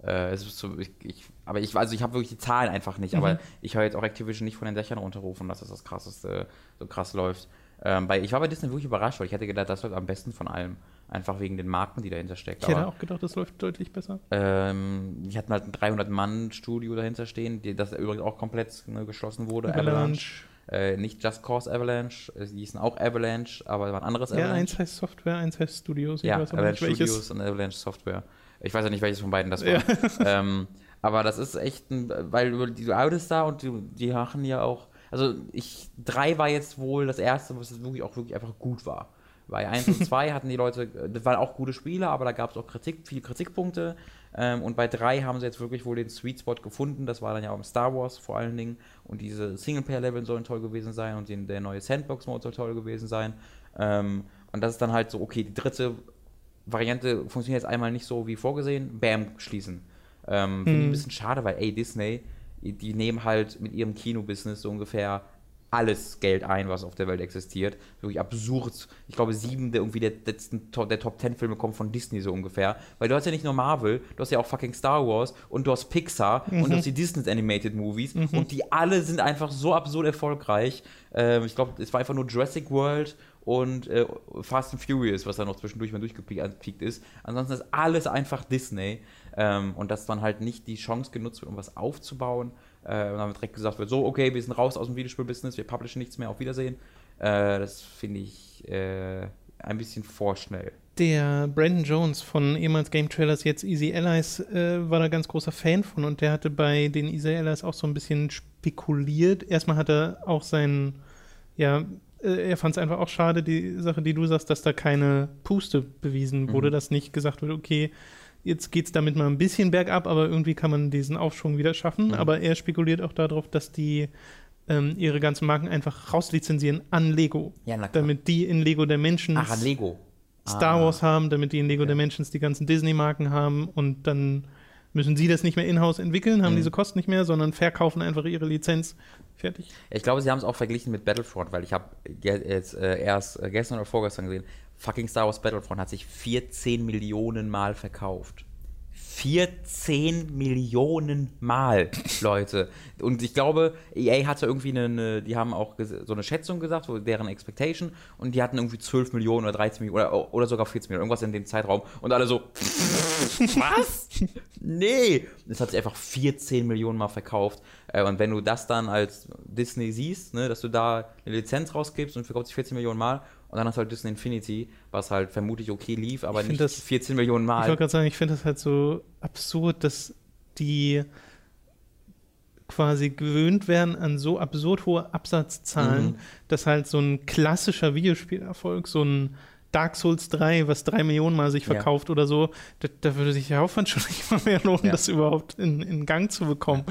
B: Äh, es ist so, ich, ich, aber ich, also ich habe wirklich die Zahlen einfach nicht, mhm. aber ich höre jetzt auch Activision nicht von den Dächern runterrufen, dass das das krasseste so krass läuft. Ähm, bei, ich war bei Disney wirklich überrascht, weil ich hätte gedacht, das läuft am besten von allem. Einfach wegen den Marken, die dahinter stecken.
A: Ich hätte auch gedacht, das läuft deutlich besser.
B: Ähm, die hatten halt ein 300-Mann-Studio dahinter stehen, die, das übrigens auch komplett ne, geschlossen wurde.
A: Avalanche.
B: Äh, nicht Just Cause Avalanche, äh, die hießen auch Avalanche, aber war ein anderes
A: Avalanche. Ja, eins heißt Software, eins heißt Studios.
B: Ja, Avalanche Studios und Avalanche Software. Ich weiß ja nicht, welches von beiden das war. Ja. ähm, aber das ist echt ein, weil die ist da und die, die machen ja auch, also ich, drei war jetzt wohl das erste, was wirklich auch wirklich einfach gut war. Bei 1 und 2 hatten die Leute, das waren auch gute Spiele, aber da gab es auch Kritik, viele Kritikpunkte. Ähm, und bei 3 haben sie jetzt wirklich wohl den Sweet Spot gefunden. Das war dann ja auch im Star Wars vor allen Dingen. Und diese Singleplayer-Level sollen toll gewesen sein und den, der neue Sandbox-Mode soll toll gewesen sein. Ähm, und das ist dann halt so, okay, die dritte Variante funktioniert jetzt einmal nicht so wie vorgesehen. Bam, schließen. Ähm, Finde ich ein hm. bisschen schade, weil, ey, Disney, die nehmen halt mit ihrem Kino-Business so ungefähr alles Geld ein, was auf der Welt existiert. Wirklich absurd. Ich glaube, sieben der irgendwie der letzten der Top Ten Filme kommen von Disney so ungefähr. Weil du hast ja nicht nur Marvel, du hast ja auch fucking Star Wars und du hast Pixar mhm. und du hast die Disney Animated Movies mhm. und die alle sind einfach so absurd erfolgreich. Ähm, ich glaube, es war einfach nur Jurassic World und äh, Fast and Furious, was da noch zwischendurch mal durchgepiekt ist. Ansonsten ist alles einfach Disney. Ähm, und dass dann halt nicht die Chance genutzt wird, um was aufzubauen und dann direkt gesagt wird, so, okay, wir sind raus aus dem Videospielbusiness, wir publishen nichts mehr, auf Wiedersehen. Äh, das finde ich äh, ein bisschen vorschnell.
A: Der Brandon Jones von ehemals Game Trailers, jetzt Easy Allies, äh, war da ganz großer Fan von und der hatte bei den Easy Allies auch so ein bisschen spekuliert. Erstmal hat er auch seinen, ja, äh, er fand es einfach auch schade, die Sache, die du sagst, dass da keine Puste bewiesen wurde, mhm. dass nicht gesagt wird, okay, Jetzt geht es damit mal ein bisschen bergab, aber irgendwie kann man diesen Aufschwung wieder schaffen. Mhm. Aber er spekuliert auch darauf, dass die ähm, ihre ganzen Marken einfach rauslizenzieren an Lego. Ja, damit die in Lego Dimensions
B: Ach, Lego.
A: Star ah. Wars haben, damit die in Lego ja. Dimensions die ganzen Disney-Marken haben und dann müssen sie das nicht mehr in-house entwickeln, haben mhm. diese Kosten nicht mehr, sondern verkaufen einfach ihre Lizenz. Fertig.
B: Ich glaube, sie haben es auch verglichen mit Battlefront, weil ich habe jetzt äh, erst äh, gestern oder vorgestern gesehen, fucking Star Wars Battlefront hat sich 14 Millionen Mal verkauft. 14 Millionen Mal, Leute. Und ich glaube, EA hatte irgendwie eine, die haben auch so eine Schätzung gesagt, so deren Expectation, und die hatten irgendwie 12 Millionen oder 13 Millionen oder, oder sogar 14 Millionen, irgendwas in dem Zeitraum. Und alle so, was? nee! Es hat sich einfach 14 Millionen Mal verkauft. Äh, und wenn du das dann als Disney siehst, ne, dass du da eine Lizenz rausgibst und verkaufst sich 14 Millionen Mal und dann hast du halt Disney Infinity, was halt vermutlich okay lief, aber nicht das, 14 Millionen Mal.
A: Ich wollte gerade sagen, ich finde das halt so absurd, dass die quasi gewöhnt werden an so absurd hohe Absatzzahlen, mhm. dass halt so ein klassischer Videospielerfolg, so ein Dark Souls 3, was drei Millionen Mal sich verkauft ja. oder so, da, da, würde sich der Aufwand schon nicht mal mehr lohnen, ja. das überhaupt in, in Gang zu bekommen.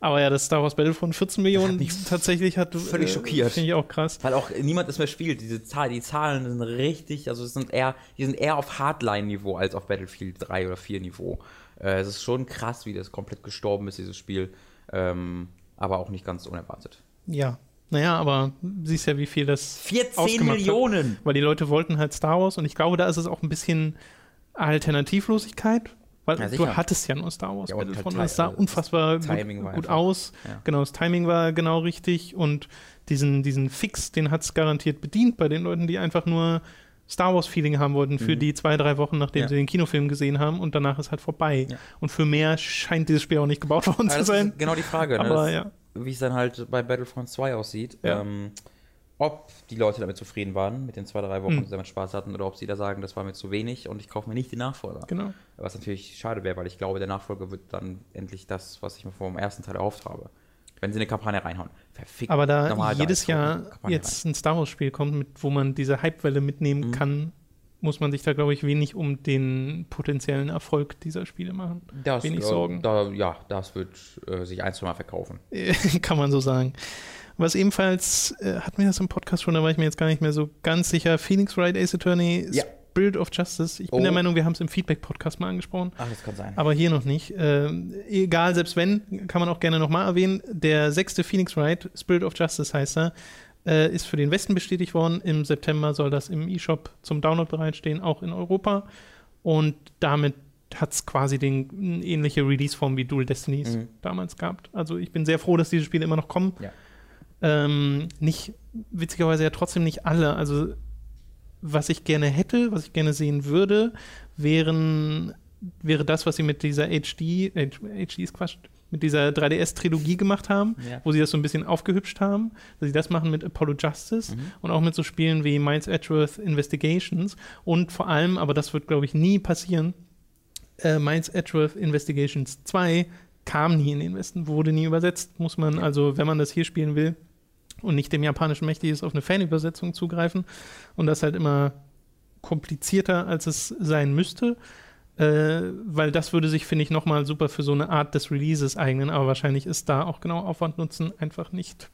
A: Aber ja, das Star Wars Battlefront 14 Millionen hat tatsächlich hat.
B: Völlig äh, schockiert.
A: Finde ich auch krass.
B: Weil auch niemand es mehr spielt. Diese Zahl, die Zahlen sind richtig, also sind eher, die sind eher auf Hardline-Niveau als auf Battlefield 3 oder 4 Niveau. Äh, es ist schon krass, wie das komplett gestorben ist, dieses Spiel. Ähm, aber auch nicht ganz unerwartet.
A: Ja, Naja, aber siehst ja, wie viel das
B: 14 Millionen!
A: Hat, weil die Leute wollten halt Star Wars und ich glaube, da ist es auch ein bisschen Alternativlosigkeit, weil ja, du hattest ja nur Star Wars ja, Battlefront. Halt, es sah unfassbar gut, gut aus. Ja. Genau, das Timing war genau richtig und diesen, diesen Fix, den hat es garantiert bedient bei den Leuten, die einfach nur Star Wars-Feeling haben wollten für mhm. die zwei, drei Wochen, nachdem ja. sie den Kinofilm gesehen haben und danach ist halt vorbei. Ja. Und für mehr scheint dieses Spiel auch nicht gebaut worden
B: zu
A: sein.
B: genau die Frage, ne?
A: Aber, ja.
B: Wie es dann halt bei Battlefront 2 aussieht. Ähm, ob die Leute damit zufrieden waren, mit den zwei, drei Wochen, mhm. die damit Spaß hatten, oder ob sie da sagen, das war mir zu wenig und ich kaufe mir nicht die Nachfolger.
A: Genau.
B: Was natürlich schade wäre, weil ich glaube, der Nachfolger wird dann endlich das, was ich mir vor dem ersten Teil erhofft habe. Wenn sie eine Kampagne reinhauen.
A: Verfickt. Aber da jedes Jahr jetzt ein Star Wars-Spiel kommt, mit, wo man diese Hypewelle mitnehmen mhm. kann, muss man sich da, glaube ich, wenig um den potenziellen Erfolg dieser Spiele machen.
B: Das,
A: wenig
B: äh,
A: Sorgen.
B: Da, ja, das wird äh, sich ein, zwei Mal verkaufen.
A: kann man so sagen. Was ebenfalls, äh, hatten wir das im Podcast schon, da war ich mir jetzt gar nicht mehr so ganz sicher, Phoenix Wright Ace Attorney ja. Spirit of Justice. Ich bin der oh. Meinung, wir haben es im Feedback-Podcast mal angesprochen.
B: Ach, das kann sein.
A: Aber hier noch nicht. Äh, egal, selbst wenn, kann man auch gerne nochmal erwähnen. Der sechste Phoenix Wright, Spirit of Justice heißt er, äh, ist für den Westen bestätigt worden. Im September soll das im E-Shop zum Download bereitstehen, auch in Europa. Und damit hat es quasi den, ähnliche Release-Form wie Dual Destinies mhm. damals gehabt. Also ich bin sehr froh, dass diese Spiele immer noch kommen. Ja. Ähm, nicht, witzigerweise ja trotzdem nicht alle. Also was ich gerne hätte, was ich gerne sehen würde, wären, wäre das, was sie mit dieser HD, HD ist Quatsch, mit dieser 3DS-Trilogie gemacht haben, ja. wo sie das so ein bisschen aufgehübscht haben, dass sie das machen mit Apollo Justice mhm. und auch mit so Spielen wie Miles Edgeworth Investigations und vor allem, aber das wird, glaube ich, nie passieren, äh, Miles Edgeworth Investigations 2 kam nie in den Westen, wurde nie übersetzt, muss man also, wenn man das hier spielen will, und nicht dem japanischen mächtig ist, auf eine Fanübersetzung zugreifen. Und das halt immer komplizierter, als es sein müsste. Äh, weil das würde sich, finde ich, nochmal super für so eine Art des Releases eignen. Aber wahrscheinlich ist da auch genau Aufwand Nutzen einfach nicht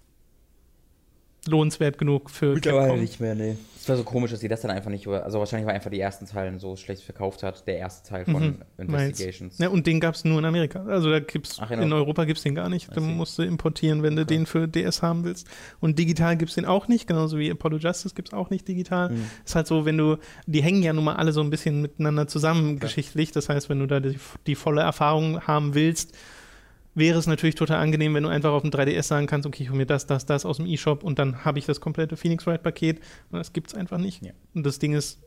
A: lohnenswert genug für
B: Mittlerweile Capcom. nicht mehr, nee. Es war so komisch, dass sie das dann einfach nicht über. Also wahrscheinlich war einfach die ersten Teilen so schlecht verkauft hat, der erste Teil von mhm, Investigations.
A: Ja, und den gab es nur in Amerika. Also da gibt's Ach, in, in Europa gibt es den gar nicht. Da musst du importieren, wenn okay. du den für DS haben willst. Und digital gibt es den auch nicht, genauso wie Apollo Justice gibt es auch nicht digital. Mhm. Ist halt so, wenn du, die hängen ja nun mal alle so ein bisschen miteinander zusammen ja. geschichtlich. Das heißt, wenn du da die, die volle Erfahrung haben willst, wäre es natürlich total angenehm, wenn du einfach auf dem 3DS sagen kannst, okay, ich hole mir das, das, das aus dem E-Shop und dann habe ich das komplette Phoenix Wright-Paket. Und das gibt es einfach nicht. Ja. Und das Ding ist,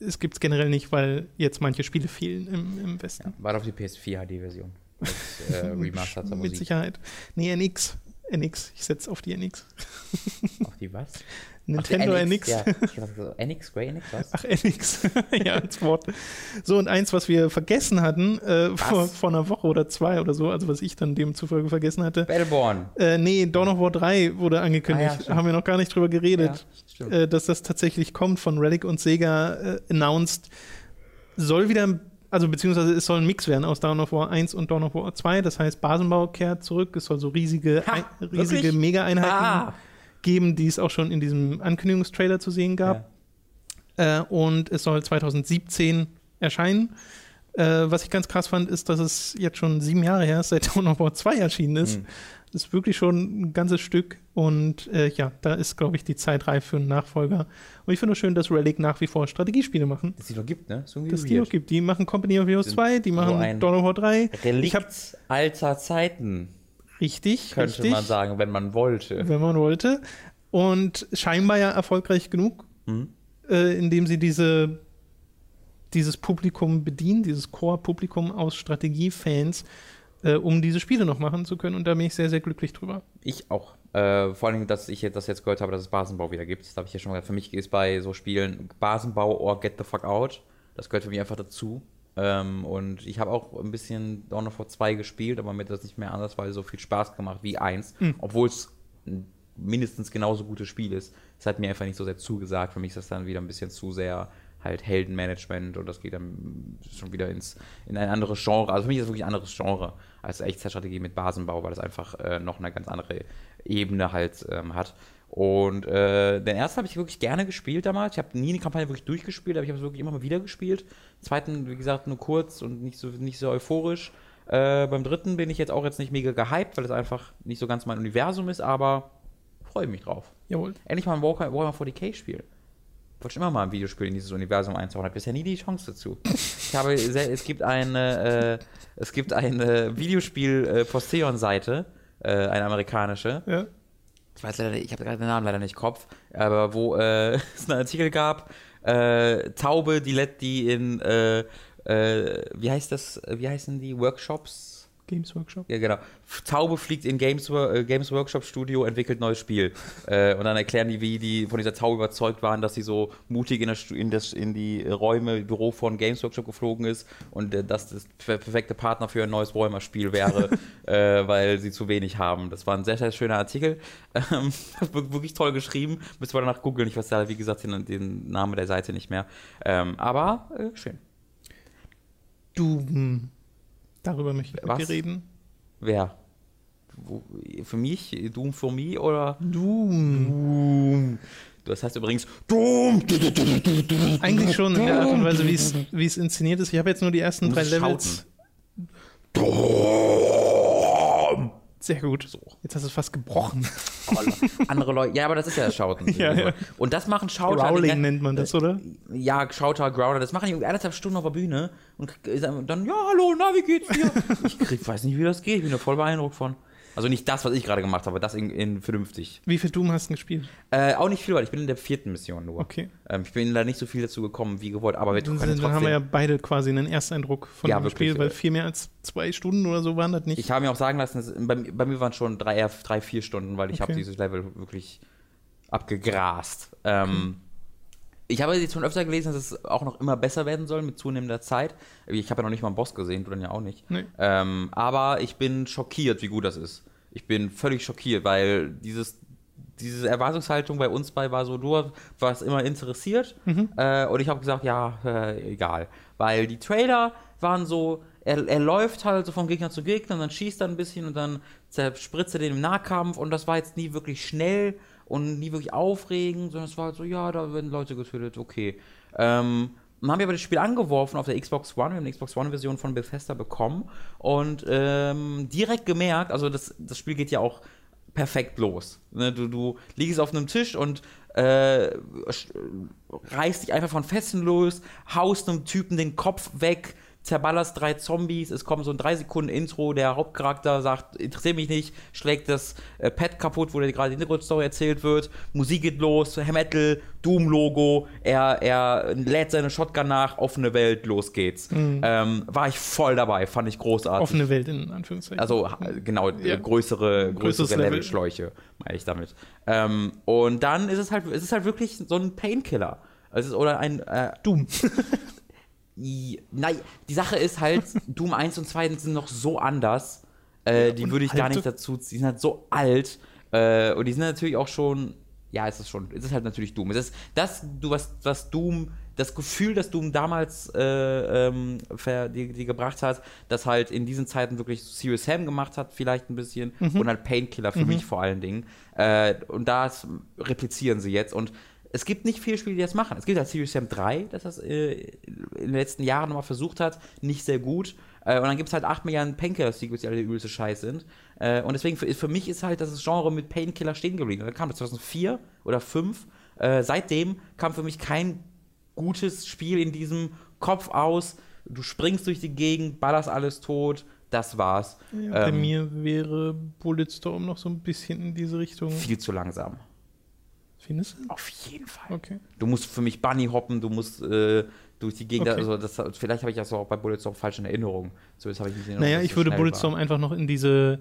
A: es gibt es generell nicht, weil jetzt manche Spiele fehlen im, im Westen. Ja,
B: war auf die PS4 HD-Version. Äh,
A: Remastered Mit Sicherheit. Nee, NX. NX. Ich setze auf die NX.
B: auf die was?
A: Nintendo NX.
B: Ja, so, NX, Square NX, was?
A: Ach, NX. ja, als Wort. So, und eins, was wir vergessen hatten, äh, vor, vor, einer Woche oder zwei oder so, also was ich dann demzufolge vergessen hatte.
B: Battleborn.
A: Äh, nee, Dawn of War 3 wurde angekündigt. Ah, ja, Haben wir noch gar nicht drüber geredet, ja, äh, dass das tatsächlich kommt von Relic und Sega äh, announced. Soll wieder also beziehungsweise es soll ein Mix werden aus Dawn of War 1 und Dawn of War 2. Das heißt, Basenbau kehrt zurück. Es soll so riesige, ha, riesige Mega-Einheiten ah geben, die es auch schon in diesem Ankündigungstrailer zu sehen gab. Ja. Äh, und es soll 2017 erscheinen. Äh, was ich ganz krass fand, ist, dass es jetzt schon sieben Jahre her ist, seit Dawn of War 2 erschienen ist. Mhm. Das ist wirklich schon ein ganzes Stück. Und äh, ja, da ist, glaube ich, die Zeit reif für einen Nachfolger. Und ich finde es schön, dass Relic nach wie vor Strategiespiele machen.
B: Dass die noch gibt, ne?
A: So dass die noch gibt. Die machen Company of Heroes 2, die machen Dawn of War 3.
B: Relikt ich hab, alter Zeiten.
A: Richtig,
B: könnte
A: richtig.
B: man sagen, wenn man wollte.
A: Wenn man wollte. Und scheinbar ja erfolgreich genug, mhm. äh, indem sie diese, dieses Publikum bedienen, dieses Core-Publikum aus Strategiefans, äh, um diese Spiele noch machen zu können. Und da bin ich sehr, sehr glücklich drüber.
B: Ich auch. Äh, vor allem, dass ich das jetzt gehört habe, dass es Basenbau wieder gibt. Das habe ich ja schon mal gesagt. Für mich ist bei so Spielen Basenbau or Get the Fuck Out. Das gehört für mich einfach dazu. Ähm, und ich habe auch ein bisschen Dawn of War 2 gespielt, aber mir hat das nicht mehr andersweise so viel Spaß gemacht wie 1, mhm. obwohl es mindestens genauso gutes Spiel ist. Es hat mir einfach nicht so sehr zugesagt. Für mich ist das dann wieder ein bisschen zu sehr halt Heldenmanagement und das geht dann schon wieder ins, in ein anderes Genre. Also für mich ist es wirklich ein anderes Genre als Echtzeitstrategie mit Basenbau, weil es einfach äh, noch eine ganz andere Ebene halt ähm, hat. Und äh, den ersten habe ich wirklich gerne gespielt damals. Ich habe nie eine Kampagne wirklich durchgespielt, aber ich habe es wirklich immer mal wieder gespielt. Zweiten, wie gesagt, nur kurz und nicht so, nicht so euphorisch. Äh, beim dritten bin ich jetzt auch jetzt nicht mega gehypt, weil es einfach nicht so ganz mein Universum ist, aber freue mich drauf.
A: Jawohl.
B: Endlich mal ein Warhammer, Warhammer 40k-Spiel. Ich wollte schon immer mal ein Videospiel in dieses Universum einzuhauen, habe bisher nie die Chance dazu. Ich habe, sehr, es gibt eine, äh, es gibt eine Videospiel-Posteon-Seite, äh, eine amerikanische.
A: Ja.
B: Ich weiß leider, ich habe gerade den Namen leider nicht im Kopf, aber wo äh, es einen Artikel gab, äh, Taube, die, die in, äh, äh, wie heißt das, wie heißen die, Workshops?
A: Games Workshop.
B: Ja, genau. Taube fliegt in Games, äh, Games Workshop Studio, entwickelt neues Spiel. äh, und dann erklären die, wie die von dieser Taube überzeugt waren, dass sie so mutig in, das, in, das, in die Räume, Büro von Games Workshop geflogen ist und äh, dass das per- perfekte Partner für ein neues Warhammer-Spiel wäre, äh, weil sie zu wenig haben. Das war ein sehr, sehr schöner Artikel. Ähm, wir- wirklich toll geschrieben. Müsst ihr danach googeln. Ich weiß da, wie gesagt, den, den Namen der Seite nicht mehr. Ähm, aber äh, schön.
A: Doom. Darüber möchte ich mit dir reden.
B: Wer? Für mich? Doom for me oder?
A: Doom.
B: Doom. Das heißt übrigens Doom.
A: Eigentlich schon in der Art und Weise, wie es- wie es inszeniert ist. Ich habe jetzt nur die ersten drei Levels. Sehr gut. Jetzt hast du es fast gebrochen.
B: Andere Leute. Ja, aber das ist ja das Schauten.
A: Ja, ja.
B: Und das machen Schauter.
A: Growling nennt man das, oder?
B: Ja, Schauter, Growler, das machen die eineinhalb Stunden auf der Bühne und dann, ja, hallo, na, wie geht's dir? ich krieg, weiß nicht, wie das geht, ich bin da voll beeindruckt von. Also nicht das, was ich gerade gemacht habe, das in, in vernünftig.
A: Wie viel Doom hast du gespielt?
B: Äh, auch nicht viel, weil ich bin in der vierten Mission nur.
A: Okay.
B: Ähm, ich bin da nicht so viel dazu gekommen, wie gewollt, aber wir können
A: dann haben wir ja
B: trotzdem.
A: beide quasi einen Ersteindruck von
B: Ja,
A: dem
B: wirklich,
A: Spiel, weil viel mehr als zwei Stunden oder so waren das nicht.
B: Ich habe mir auch sagen lassen, es- bei, bei mir waren es schon drei, drei, vier Stunden, weil ich habe
A: Okay.
B: dieses Level wirklich abgegrast. Ähm, ich habe jetzt schon öfter gelesen, dass es auch noch immer besser werden soll mit zunehmender Zeit. Ich habe ja noch nicht mal einen Boss gesehen, du dann ja auch nicht.
A: Nee.
B: Ähm, aber ich bin schockiert, wie gut das ist. Ich bin völlig schockiert, weil dieses, diese Erwartungshaltung bei uns bei war so, du warst immer interessiert äh, und ich habe gesagt, ja, äh, egal. Weil die Trailer waren so, er, er läuft halt so vom Gegner zu Gegner und dann schießt er ein bisschen und dann zerspritzt er den im Nahkampf und das war jetzt nie wirklich schnell und nie wirklich aufregend, sondern es war halt so, ja, da werden Leute getötet, okay. Ähm, dann haben wir aber das Spiel angeworfen auf der Xbox One. Wir haben eine Xbox One-Version von Bethesda bekommen und ähm, direkt gemerkt, also das, das Spiel geht ja auch perfekt los. Ne, du, du liegst auf einem Tisch und äh, reißt dich einfach von Fesseln los, haust einem Typen den Kopf weg, zerballerst drei Zombies, es kommt so ein 3 Sekunden Intro, der Hauptcharakter sagt, interessiert mich nicht, schlägt das äh, Pad kaputt, wo dir gerade die Hintergrundstory erzählt wird, Musik geht los, Metal, Doom-Logo, er, er lädt seine Shotgun nach, offene Welt, los geht's. Ähm, war ich voll dabei, fand ich großartig.
A: Offene Welt in Anführungszeichen.
B: Also ha- genau,
A: Ja.
B: äh, größere,
A: Größeres
B: größere
A: Level.
B: Levelschläuche, meine ich damit. Ähm, und dann ist es halt, es ist halt wirklich so ein Painkiller. Also, es ist- oder ein äh,
A: Doom.
B: nein, die Sache ist halt, Doom 1 und 2 sind noch so anders. Äh, die
A: und
B: würde ich gar
A: alte-
B: nicht dazu, die sind halt so alt. Äh, und die sind natürlich auch schon, ja, es ist schon, es ist halt natürlich Doom. Es ist das, du, was, was Doom, das Gefühl, das Doom damals äh, ähm, ver, die, die gebracht hat, das halt in diesen Zeiten wirklich Serious Sam gemacht hat, vielleicht ein bisschen, und halt Painkiller für mich vor allen Dingen. Äh, und das replizieren sie jetzt. Und es gibt nicht viele Spiele, die das machen. Es gibt halt Serious Sam 3, das das äh, in den letzten Jahren nochmal versucht hat, nicht sehr gut. Äh, und dann gibt es halt 8 Milliarden Painkiller-Sequels, die alle der übelste Scheiß sind. Äh, und deswegen, für, für mich ist halt das Genre mit Painkiller stehen geblieben. Dann kam das 2004 oder 2005. Äh, seitdem kam für mich kein gutes Spiel in diesem Kopf aus. Du springst durch die Gegend, ballerst alles tot. Das war's.
A: Ja, bei
B: Ähm,
A: mir wäre Bulletstorm noch so ein bisschen in diese Richtung.
B: Viel zu langsam.
A: Findest du?
B: Auf jeden Fall.
A: Okay.
B: Du musst für mich Bunny hoppen, du musst äh, durch die Gegend.
A: Okay.
B: Also das, vielleicht habe ich das auch bei Bulletstorm falsch in Erinnerung. Zumindest habe ich nicht in
A: Naja, ich
B: so
A: würde Bulletstorm
B: war.
A: einfach noch in diese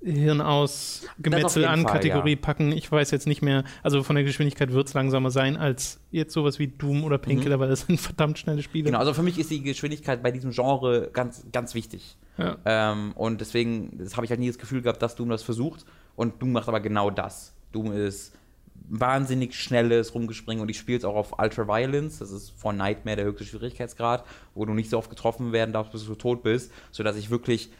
A: Hirn aus Gemetzel an
B: Fall,
A: Kategorie
B: ja.
A: packen. Ich weiß jetzt nicht mehr, also von der Geschwindigkeit wird es langsamer sein als jetzt sowas wie Doom oder Painkiller, weil das sind verdammt schnelle Spiele.
B: Mhm. Genau, also für mich ist die Geschwindigkeit bei diesem Genre ganz, ganz wichtig.
A: Ja.
B: Ähm, und deswegen das habe ich halt nie das Gefühl gehabt, dass Doom das versucht. Und Doom macht aber genau das. Doom ist wahnsinnig schnelles Rumgespringen und ich spiele es auch auf Ultra Violence. Das ist von Nightmare der höchste Schwierigkeitsgrad, wo du nicht so oft getroffen werden darfst, bis du tot bist, sodass ich wirklich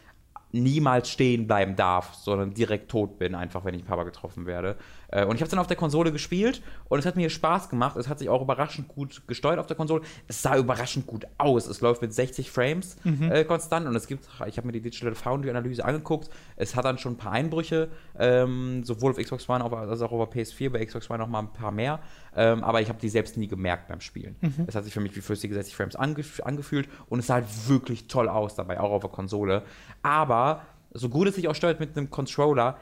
B: niemals stehen bleiben darf, sondern direkt tot bin, einfach wenn ich Papa getroffen werde. Äh, und ich habe es dann auf der Konsole gespielt und es hat mir Spaß gemacht. Es hat sich auch überraschend gut gesteuert auf der Konsole. Es sah überraschend gut aus. Es läuft mit 60 Frames mhm. äh, konstant und es gibt, ich habe mir die Digital Foundry Analyse angeguckt. Es hat dann schon ein paar Einbrüche, ähm, sowohl auf Xbox One als auch auf PS4, bei Xbox One noch mal ein paar mehr. Ähm, aber ich habe die selbst nie gemerkt beim Spielen. Mhm. Es hat sich für mich wie flüssige 60 Frames angef angefühlt und es sah halt wirklich toll aus dabei, auch auf der Konsole. Aber so gut es sich auch steuert mit einem Controller,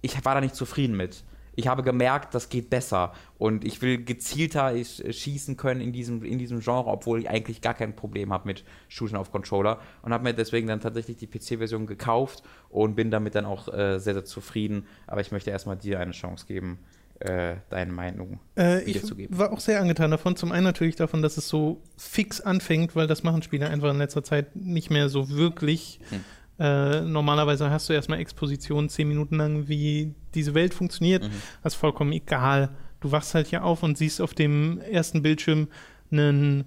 B: ich war da nicht zufrieden mit. Ich habe gemerkt, das geht besser und ich will gezielter schießen können in diesem, in diesem Genre, obwohl ich eigentlich gar kein Problem habe mit Shooting auf Controller und habe mir deswegen dann tatsächlich die PC-Version gekauft und bin damit dann auch äh, sehr, sehr zufrieden. Aber ich möchte erstmal dir eine Chance geben, äh, deine Meinung
A: äh, ich war auch sehr angetan davon. Zum einen natürlich davon, dass es so fix anfängt, weil das machen Spieler einfach in letzter Zeit nicht mehr so wirklich. Hm äh, normalerweise hast du erstmal Exposition zehn Minuten lang, wie diese Welt funktioniert. Mhm. Das ist vollkommen egal. Du wachst halt hier auf und siehst auf dem ersten Bildschirm einen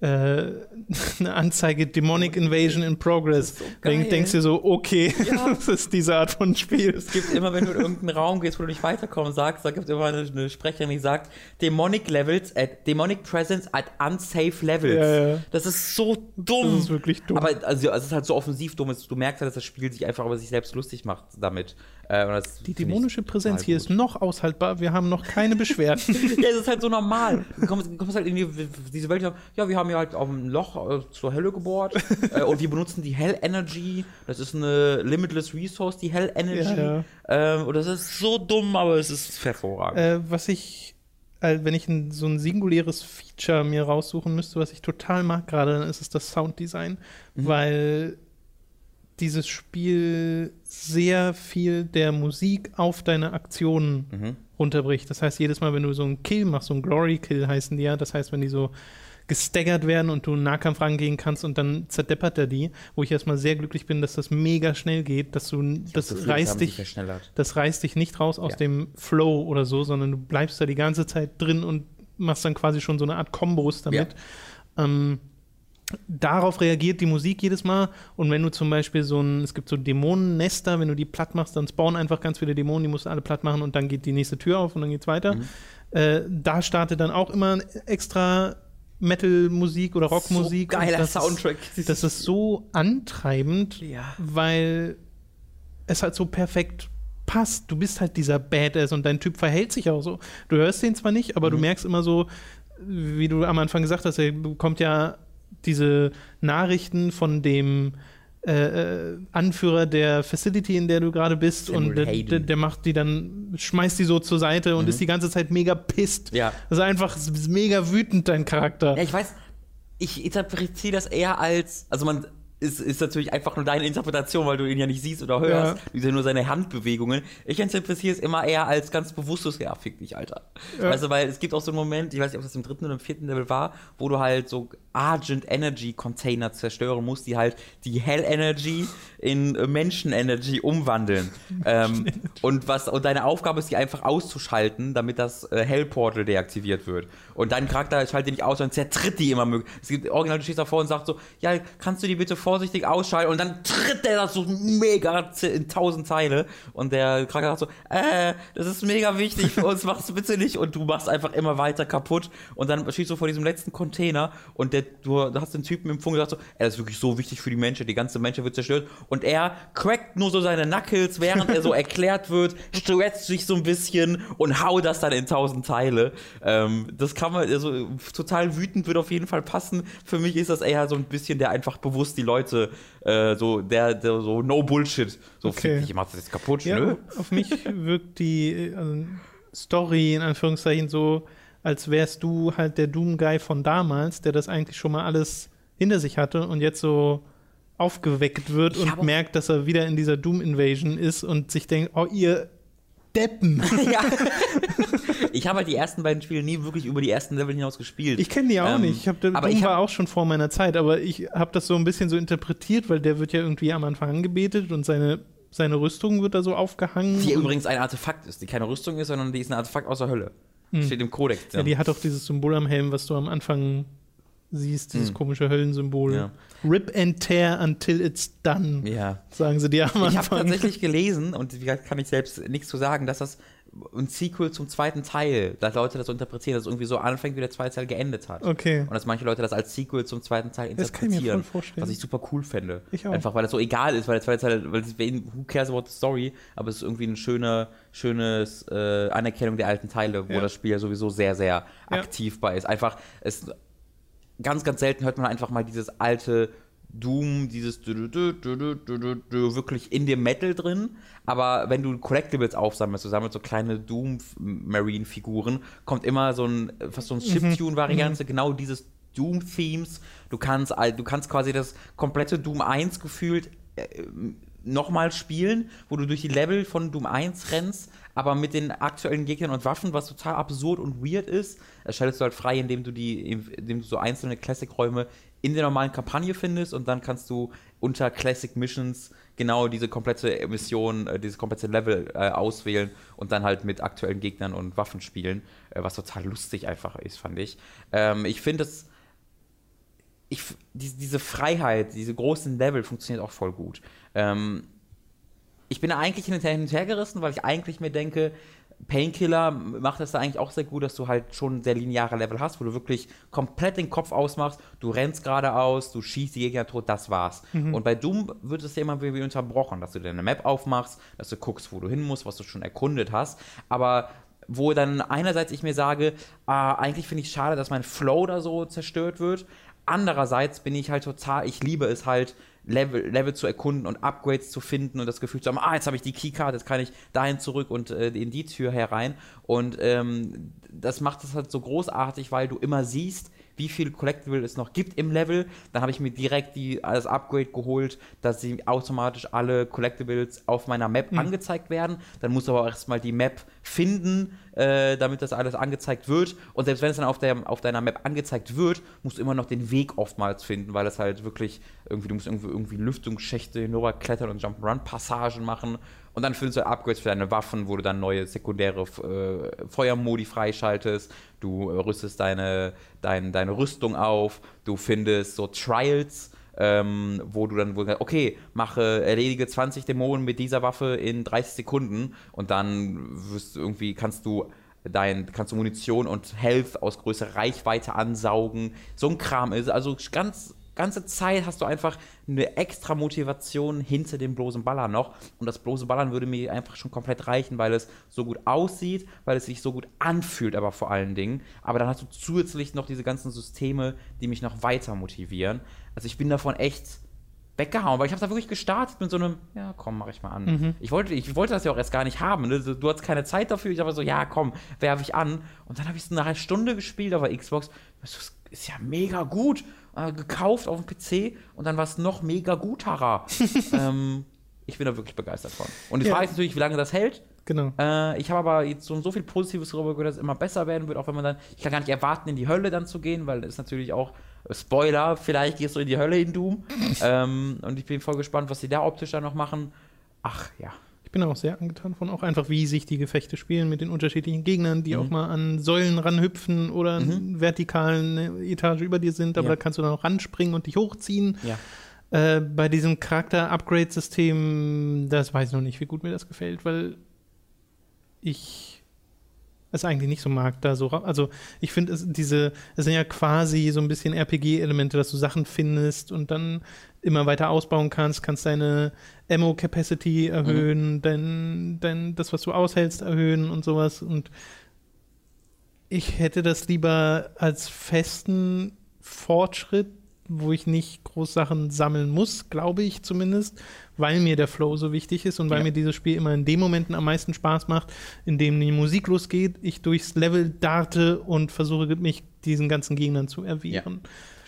A: äh, eine Anzeige Demonic Invasion in Progress. So Deswegen denkst du so, okay, ja. das ist diese Art von Spiel.
B: Es gibt immer, wenn du in irgendeinen Raum gehst, wo du nicht weiterkommen sagst, da gibt es immer eine, eine, Sprecherin, die sagt, Demonic Levels at Demonic Presence at unsafe Levels. Ja, ja. Das ist so dumm.
A: Das ist wirklich dumm.
B: Aber also, es ist halt so offensiv dumm. Du merkst halt, dass das Spiel sich einfach über sich selbst lustig macht damit.
A: Äh, die dämonische Präsenz hier ist noch aushaltbar. Wir haben noch keine Beschwerden.
B: ja, es ist halt so normal. Du kommst, kommst halt in die, diese Welt. Ja, wir haben ja halt auf ein Loch äh, zur Hölle gebohrt äh, und wir benutzen die Hell Energy. Das ist eine limitless Resource, die Hell Energy. Ja, ja. Ähm, und das ist so dumm, aber es ist hervorragend.
A: Äh, was ich äh, wenn ich ein, so ein singuläres Feature mir raussuchen müsste, was ich total mag gerade, dann ist es das Sounddesign, mhm. weil dieses Spiel sehr viel der Musik auf deine Aktionen mhm. runterbricht. Das heißt, jedes Mal, wenn du so einen Kill machst, so einen Glory-Kill heißen die ja, das heißt, wenn die so gestaggert werden und du einen Nahkampf rangehen kannst und dann zerdeppert er die, wo ich erstmal sehr glücklich bin, dass das mega schnell geht, dass du das Gefühl, reißt dich das reißt dich nicht raus aus ja. dem Flow oder so, sondern du bleibst da die ganze Zeit drin und machst dann quasi schon so eine Art Kombos damit. Ja. Ähm, darauf reagiert die Musik jedes Mal. Und wenn du zum Beispiel so ein, es gibt so Dämonennester, wenn du die platt machst, dann spawnen einfach ganz viele Dämonen, die musst du alle platt machen und dann geht die nächste Tür auf und dann geht's weiter. Mhm. Äh, da startet dann auch immer extra Metal-Musik oder Rockmusik.
B: So geiler das Soundtrack.
A: Ist, das ist so antreibend, ja. weil es halt so perfekt passt. Du bist halt dieser Badass und dein Typ verhält sich auch so. Du hörst den zwar nicht, aber mhm. du merkst immer so, wie du am Anfang gesagt hast, er bekommt ja diese Nachrichten von dem äh, äh, Anführer der Facility, in der du gerade bist, Samuel und der, der, der, macht die dann, schmeißt die so zur Seite und mhm. ist die ganze Zeit mega pisst.
B: Ja.
A: Das ist einfach mega wütend, dein Charakter.
B: Ja, ich weiß, ich interpretiere das eher als, also man ist, ist natürlich einfach nur deine Interpretation, weil du ihn ja nicht siehst oder hörst. Ja. Du siehst ja nur seine Handbewegungen. Ich interpretiere es immer eher als ganz bewusstes, ja, fick dich, Alter. Ja. Weißt du, weil es gibt auch so einen Moment, ich weiß nicht, ob das im dritten oder im vierten Level war, wo du halt so Argent Energy Container zerstören musst, die halt die Hell Energy in Menschen Energy umwandeln. ähm, und was, und deine Aufgabe ist, die einfach auszuschalten, damit das äh, Hell Portal deaktiviert wird. Und dein Charakter schaltet die nicht aus, sondern zertritt die immer möglich. Es gibt original, du stehst davor und sagst so, ja, kannst du die bitte vorsichtig ausschalten und dann tritt der das so mega in tausend Teile und der Charakter sagt so, äh, das ist mega wichtig für uns, mach's bitte nicht und du machst einfach immer weiter kaputt und dann stehst du vor diesem letzten Container und der, du hast den Typen im Funk gesagt so, das ist wirklich so wichtig für die Menschen, die ganze Menschheit wird zerstört und er crackt nur so seine Knuckles, während er so erklärt wird, stretcht sich so ein bisschen und haut das dann in tausend Teile. Ähm, das kann man, also total wütend wird auf jeden Fall passen. Für mich ist das eher so ein bisschen der einfach bewusst die Leute Leute, äh, so, der, der, so no Bullshit. So, okay. ich mach das jetzt kaputt, ja, nö.
A: Auf mich wirkt die also, Story in Anführungszeichen so, als wärst du halt der Doom-Guy von damals, der das eigentlich schon mal alles hinter sich hatte und jetzt so aufgeweckt wird ich und merkt, dass er wieder in dieser Doom-Invasion ist und sich denkt, oh, ihr Deppen. ja.
B: ich habe halt die ersten beiden Spiele nie wirklich über die ersten Level hinaus gespielt.
A: Ich kenne die auch ähm, nicht. Ich hab, aber ich war auch schon vor meiner Zeit, aber ich habe das so ein bisschen so interpretiert, weil der wird ja irgendwie am Anfang angebetet und seine seine Rüstung wird da so aufgehangen.
B: Die übrigens ein Artefakt ist, die keine Rüstung ist, sondern die ist ein Artefakt aus der Hölle. Hm. Steht im Kodex.
A: Ja. ja, die hat auch dieses Symbol am Helm, was du am Anfang siehst, dieses hm. komische Höllensymbol. Ja. Rip and tear until it's done. Ja. Sagen sie dir am
B: Anfang. Ich habe tatsächlich gelesen, und wie kann ich selbst nichts zu sagen, dass das ein Sequel zum zweiten Teil, dass Leute das so interpretieren, dass es irgendwie so anfängt, wie der zweite Teil geendet hat.
A: Okay.
B: Und dass manche Leute das als Sequel zum zweiten Teil interpretieren. Das kann ich mir voll vorstellen. Was ich super cool fände.
A: Ich auch.
B: Einfach, weil das so egal ist, weil der zweite Teil, weil es, who cares about the story, aber es ist irgendwie eine schöne, schönes äh, Anerkennung der alten Teile, wo ja. das Spiel ja sowieso sehr, sehr aktiv bei ist. Einfach, es ganz, ganz selten hört man einfach mal dieses alte Doom, dieses wirklich in dem Metal drin. Aber wenn du Collectibles aufsammelst, du sammelst so kleine Doom-Marine-Figuren, kommt immer so ein, fast so ein Chiptune-Variante, mhm. genau dieses Doom-Themes. Du kannst, du kannst quasi das komplette Doom 1 gefühlt äh, nochmal spielen, wo du durch die Level von Doom 1 rennst, aber mit den aktuellen Gegnern und Waffen, was total absurd und weird ist, schaltest du halt frei, indem du die, indem du so einzelne Classic-Räume in der normalen Kampagne findest und dann kannst du unter Classic Missions genau diese komplette Mission, äh, dieses komplette Level äh, auswählen und dann halt mit aktuellen Gegnern und Waffen spielen, äh, was total lustig einfach ist, fand ich. Ähm, ich finde es ich, die, diese Freiheit, diese großen Level funktioniert auch voll gut. Ähm, ich bin eigentlich hin und her gerissen, weil ich eigentlich mir denke, Painkiller macht es da eigentlich auch sehr gut, dass du halt schon sehr lineare Level hast, wo du wirklich komplett den Kopf ausmachst, du rennst geradeaus, du schießt die Gegner tot, das war's. Mhm. Und bei Doom wird es ja immer wieder unterbrochen, dass du deine Map aufmachst, dass du guckst, wo du hin musst, was du schon erkundet hast. Aber wo dann einerseits ich mir sage, ah, eigentlich finde ich es schade, dass mein Flow da so zerstört wird. Andererseits bin ich halt total, ich liebe es halt, Level, Level zu erkunden und Upgrades zu finden und das Gefühl zu haben, ah, jetzt habe ich die Keycard, jetzt kann ich dahin zurück und äh, in die Tür herein. Und ähm, das macht es halt so großartig, weil du immer siehst, wie viel Collectible es noch gibt im Level. Dann habe ich mir direkt die, das Upgrade geholt, dass sie automatisch alle Collectibles auf meiner Map mhm. angezeigt werden. Dann musst du aber erstmal die Map finden, äh, damit das alles angezeigt wird. Und selbst wenn es dann auf, der, auf deiner Map angezeigt wird, musst du immer noch den Weg oftmals finden, weil das halt wirklich irgendwie, du musst irgendwie, irgendwie Lüftungsschächte hinüber klettern und Jump-Run-Passagen machen. Und dann findest du Upgrades für deine Waffen, wo du dann neue sekundäre äh, Feuermodi freischaltest. Du äh, rüstest deine, dein, deine Rüstung auf. Du findest so Trials, ähm, wo du dann, wo, okay, mache, erledige 20 Dämonen mit dieser Waffe in 30 Sekunden und dann wirst irgendwie, kannst du dein, kannst du Munition und Health aus größerer Reichweite ansaugen. So ein Kram ist also ganz ganze Zeit hast du einfach eine extra Motivation hinter dem bloßen Ballern noch. Und das bloße Ballern würde mir einfach schon komplett reichen, weil es so gut aussieht, weil es sich so gut anfühlt, aber vor allen Dingen. Aber dann hast du zusätzlich noch diese ganzen Systeme, die mich noch weiter motivieren. Also ich bin davon echt weggehauen, weil ich habe da wirklich gestartet mit so einem, ja, komm, mach ich mal an. Mhm. Ich, wollte, ich wollte das ja auch erst gar nicht haben. Ne? Du hattest keine Zeit dafür. Ich habe so, ja, komm, werfe ich an. Und dann habe ich es eine Stunde gespielt auf der Xbox. Das ist ja mega gut äh, gekauft auf dem PC und dann war es noch mega guterer. ähm, ich bin da wirklich begeistert von. Und ich ja. weiß natürlich, wie lange das hält.
A: Genau.
B: Äh, ich habe aber jetzt so, so viel Positives darüber gehört, dass es immer besser werden wird, auch wenn man dann, ich kann gar nicht erwarten, in die Hölle dann zu gehen, weil das ist natürlich auch, äh, Spoiler, vielleicht gehst du in die Hölle in Doom. ähm, und ich bin voll gespannt, was sie da optisch dann noch machen. Ach ja,
A: bin auch sehr angetan von auch einfach, wie sich die Gefechte spielen mit den unterschiedlichen Gegnern, die mhm. auch mal an Säulen ranhüpfen oder mhm. vertikalen eine Etage über dir sind, aber ja. da kannst du dann auch ranspringen und dich hochziehen.
B: Ja.
A: Äh, bei diesem Charakter-Upgrade-System, das weiß ich noch nicht, wie gut mir das gefällt, weil ich es eigentlich nicht so mag, da so. Also ich finde es diese, es sind ja quasi so ein bisschen RPG-Elemente, dass du Sachen findest und dann immer weiter ausbauen kannst, kannst deine Ammo-Capacity erhöhen, mhm. dein, dein, das, was du aushältst, erhöhen und sowas. Und ich hätte das lieber als festen Fortschritt wo ich nicht groß Sachen sammeln muss, glaube ich zumindest, weil mir der Flow so wichtig ist und weil ja. mir dieses Spiel immer in den Momenten am meisten Spaß macht, in dem die Musik losgeht, ich durchs Level darte und versuche mich diesen ganzen Gegnern zu erwehren.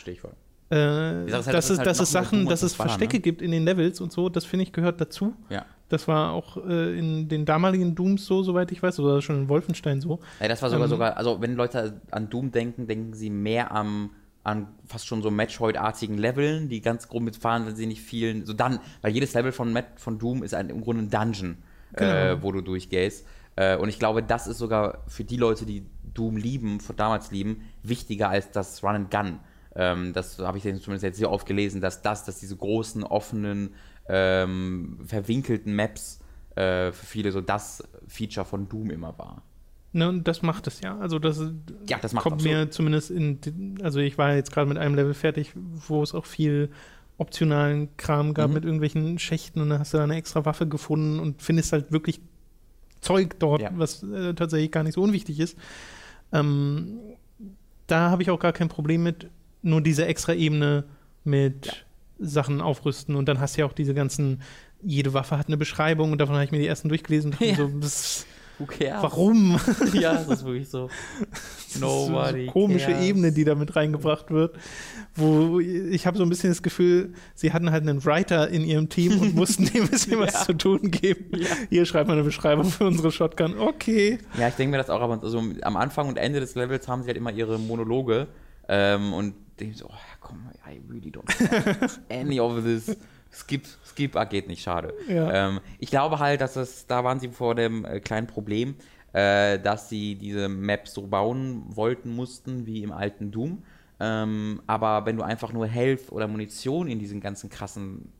A: Ja,
B: ich voll.
A: Äh, halt, dass, es, halt dass es Sachen, dass es Verstecke ne? gibt in den Levels und so, das finde ich gehört dazu.
B: Ja.
A: Das war auch äh, in den damaligen Dooms so, soweit ich weiß, oder schon in Wolfenstein so.
B: Ja, das war sogar ähm, sogar, also wenn Leute an Doom denken, denken sie mehr am an fast schon so Matchhoid-artigen Leveln, die ganz grob mitfahren, wenn sie nicht vielen, so dann, weil jedes Level von, Matt, von Doom ist ein, im Grunde ein Dungeon, genau. äh, wo du durchgehst. Äh, und ich glaube, das ist sogar für die Leute, die Doom lieben, von damals lieben, wichtiger als das Run and Gun. Ähm, das habe ich zumindest jetzt sehr oft gelesen, dass das, dass diese großen, offenen, ähm, verwinkelten Maps äh, für viele so das Feature von Doom immer war.
A: Ne, und das macht es ja. Also das,
B: ja, das
A: kommt mir zumindest in, also ich war jetzt gerade mit einem Level fertig, wo es auch viel optionalen Kram gab mhm. mit irgendwelchen Schächten und dann hast du da eine extra Waffe gefunden und findest halt wirklich Zeug dort, ja. was äh, tatsächlich gar nicht so unwichtig ist. Ähm, da habe ich auch gar kein Problem mit, nur diese extra Ebene mit ja. Sachen aufrüsten und dann hast du ja auch diese ganzen, jede Waffe hat eine Beschreibung und davon habe ich mir die ersten durchgelesen und ja. so, das
B: Who cares?
A: Warum?
B: ja, das ist wirklich so.
A: Nobody so komische cares. Ebene, die da mit reingebracht wird. Wo ich habe so ein bisschen das Gefühl, sie hatten halt einen Writer in ihrem Team und mussten dem ein bisschen ja. was zu tun geben. Ja. Hier schreibt man eine Beschreibung für unsere Shotgun. Okay.
B: Ja, ich denke mir das auch, aber so am Anfang und Ende des Levels haben sie halt immer ihre Monologe. Ähm, und denken so, oh, komm, I really don't any of this. Skip, Skip, ah, geht nicht, schade. Ja. Ähm, ich glaube halt, dass es, da waren sie vor dem äh, kleinen Problem, äh, dass sie diese Maps so bauen wollten, mussten, wie im alten Doom. Ähm, aber wenn du einfach nur Health oder Munition in diesen ganzen krassen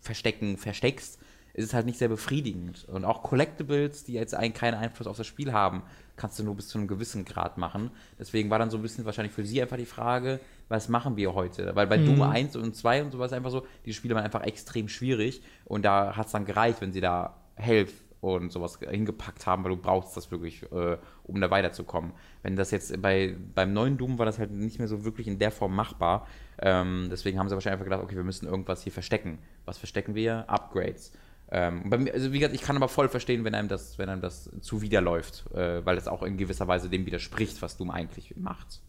B: Verstecken versteckst, ist es halt nicht sehr befriedigend. Und auch Collectibles, die jetzt eigentlich keinen Einfluss auf das Spiel haben, kannst du nur bis zu einem gewissen Grad machen. Deswegen war dann so ein bisschen wahrscheinlich für sie einfach die Frage, was machen wir heute? Weil bei mhm. Doom 1 und 2 und sowas einfach so, die Spiele waren einfach extrem schwierig und da hat es dann gereicht, wenn sie da Health und sowas hingepackt haben, weil du brauchst das wirklich, äh, um da weiterzukommen. Wenn das jetzt bei, beim neuen Doom war das halt nicht mehr so wirklich in der Form machbar. Ähm, deswegen haben sie wahrscheinlich einfach gedacht, okay, wir müssen irgendwas hier verstecken. Was verstecken wir? Upgrades. Ähm, mir, also wie gesagt, ich kann aber voll verstehen, wenn einem das, wenn einem das zuwiderläuft, äh, weil das auch in gewisser Weise dem widerspricht, was Doom eigentlich macht.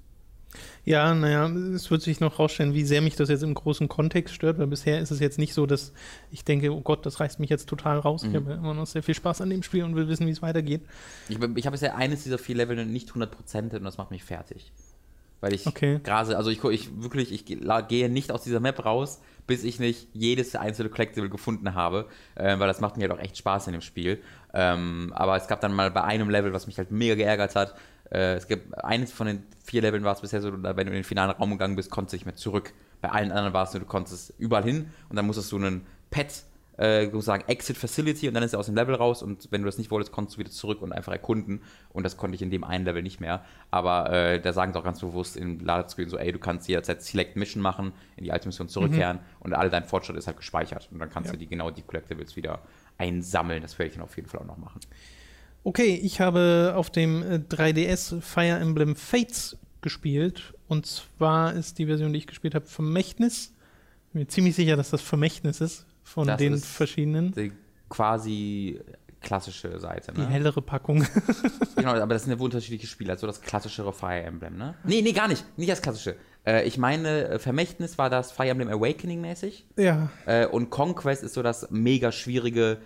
A: Ja, naja, es wird sich noch rausstellen, wie sehr mich das jetzt im großen Kontext stört, weil bisher ist es jetzt nicht so, dass ich denke, oh Gott, das reißt mich jetzt total raus. Mhm. Ich habe immer noch sehr viel Spaß an dem Spiel und will wissen, wie es weitergeht.
B: Ich, ich habe bisher eines dieser vier Level nicht 100% und das macht mich fertig. Weil ich okay. gerade, also ich, ich wirklich, ich gehe nicht aus dieser Map raus, bis ich nicht jedes einzelne Collectible gefunden habe, äh, weil das macht mir halt auch echt Spaß in dem Spiel. Ähm, aber es gab dann mal bei einem Level, was mich halt mega geärgert hat, äh, es gibt eines von den vier Leveln war es bisher so, wenn du in den finalen Raum gegangen bist, konntest du nicht mehr zurück. Bei allen anderen war es so, du konntest überall hin und dann musstest du einen Pet äh, sozusagen Exit Facility und dann ist er aus dem Level raus und wenn du das nicht wolltest, konntest du wieder zurück und einfach erkunden und das konnte ich in dem einen Level nicht mehr. Aber äh, da sagen sie auch ganz bewusst im Ladescreen so, ey, du kannst jederzeit Select Mission machen, in die alte Mission zurückkehren mhm. und all dein Fortschritt ist halt gespeichert und dann kannst ja. du die genau die Collectibles wieder einsammeln. Das werde ich dann auf jeden Fall auch noch machen.
A: Okay, ich habe auf dem 3DS äh, Fire Emblem Fates gespielt. Und zwar ist die Version, die ich gespielt habe, Vermächtnis. Ich bin mir ziemlich sicher, dass das Vermächtnis ist von das den verschiedenen.
B: Die quasi klassische Seite, ne?
A: Die hellere Packung.
B: genau, aber das sind ja unterschiedliche Spiele, also das klassischere Fire Emblem, ne? Nee, nee, gar nicht. Nicht das klassische. Äh, ich meine, äh, Vermächtnis war das Fire Emblem Awakening mäßig.
A: Ja.
B: Äh, und Conquest ist so das mega schwierige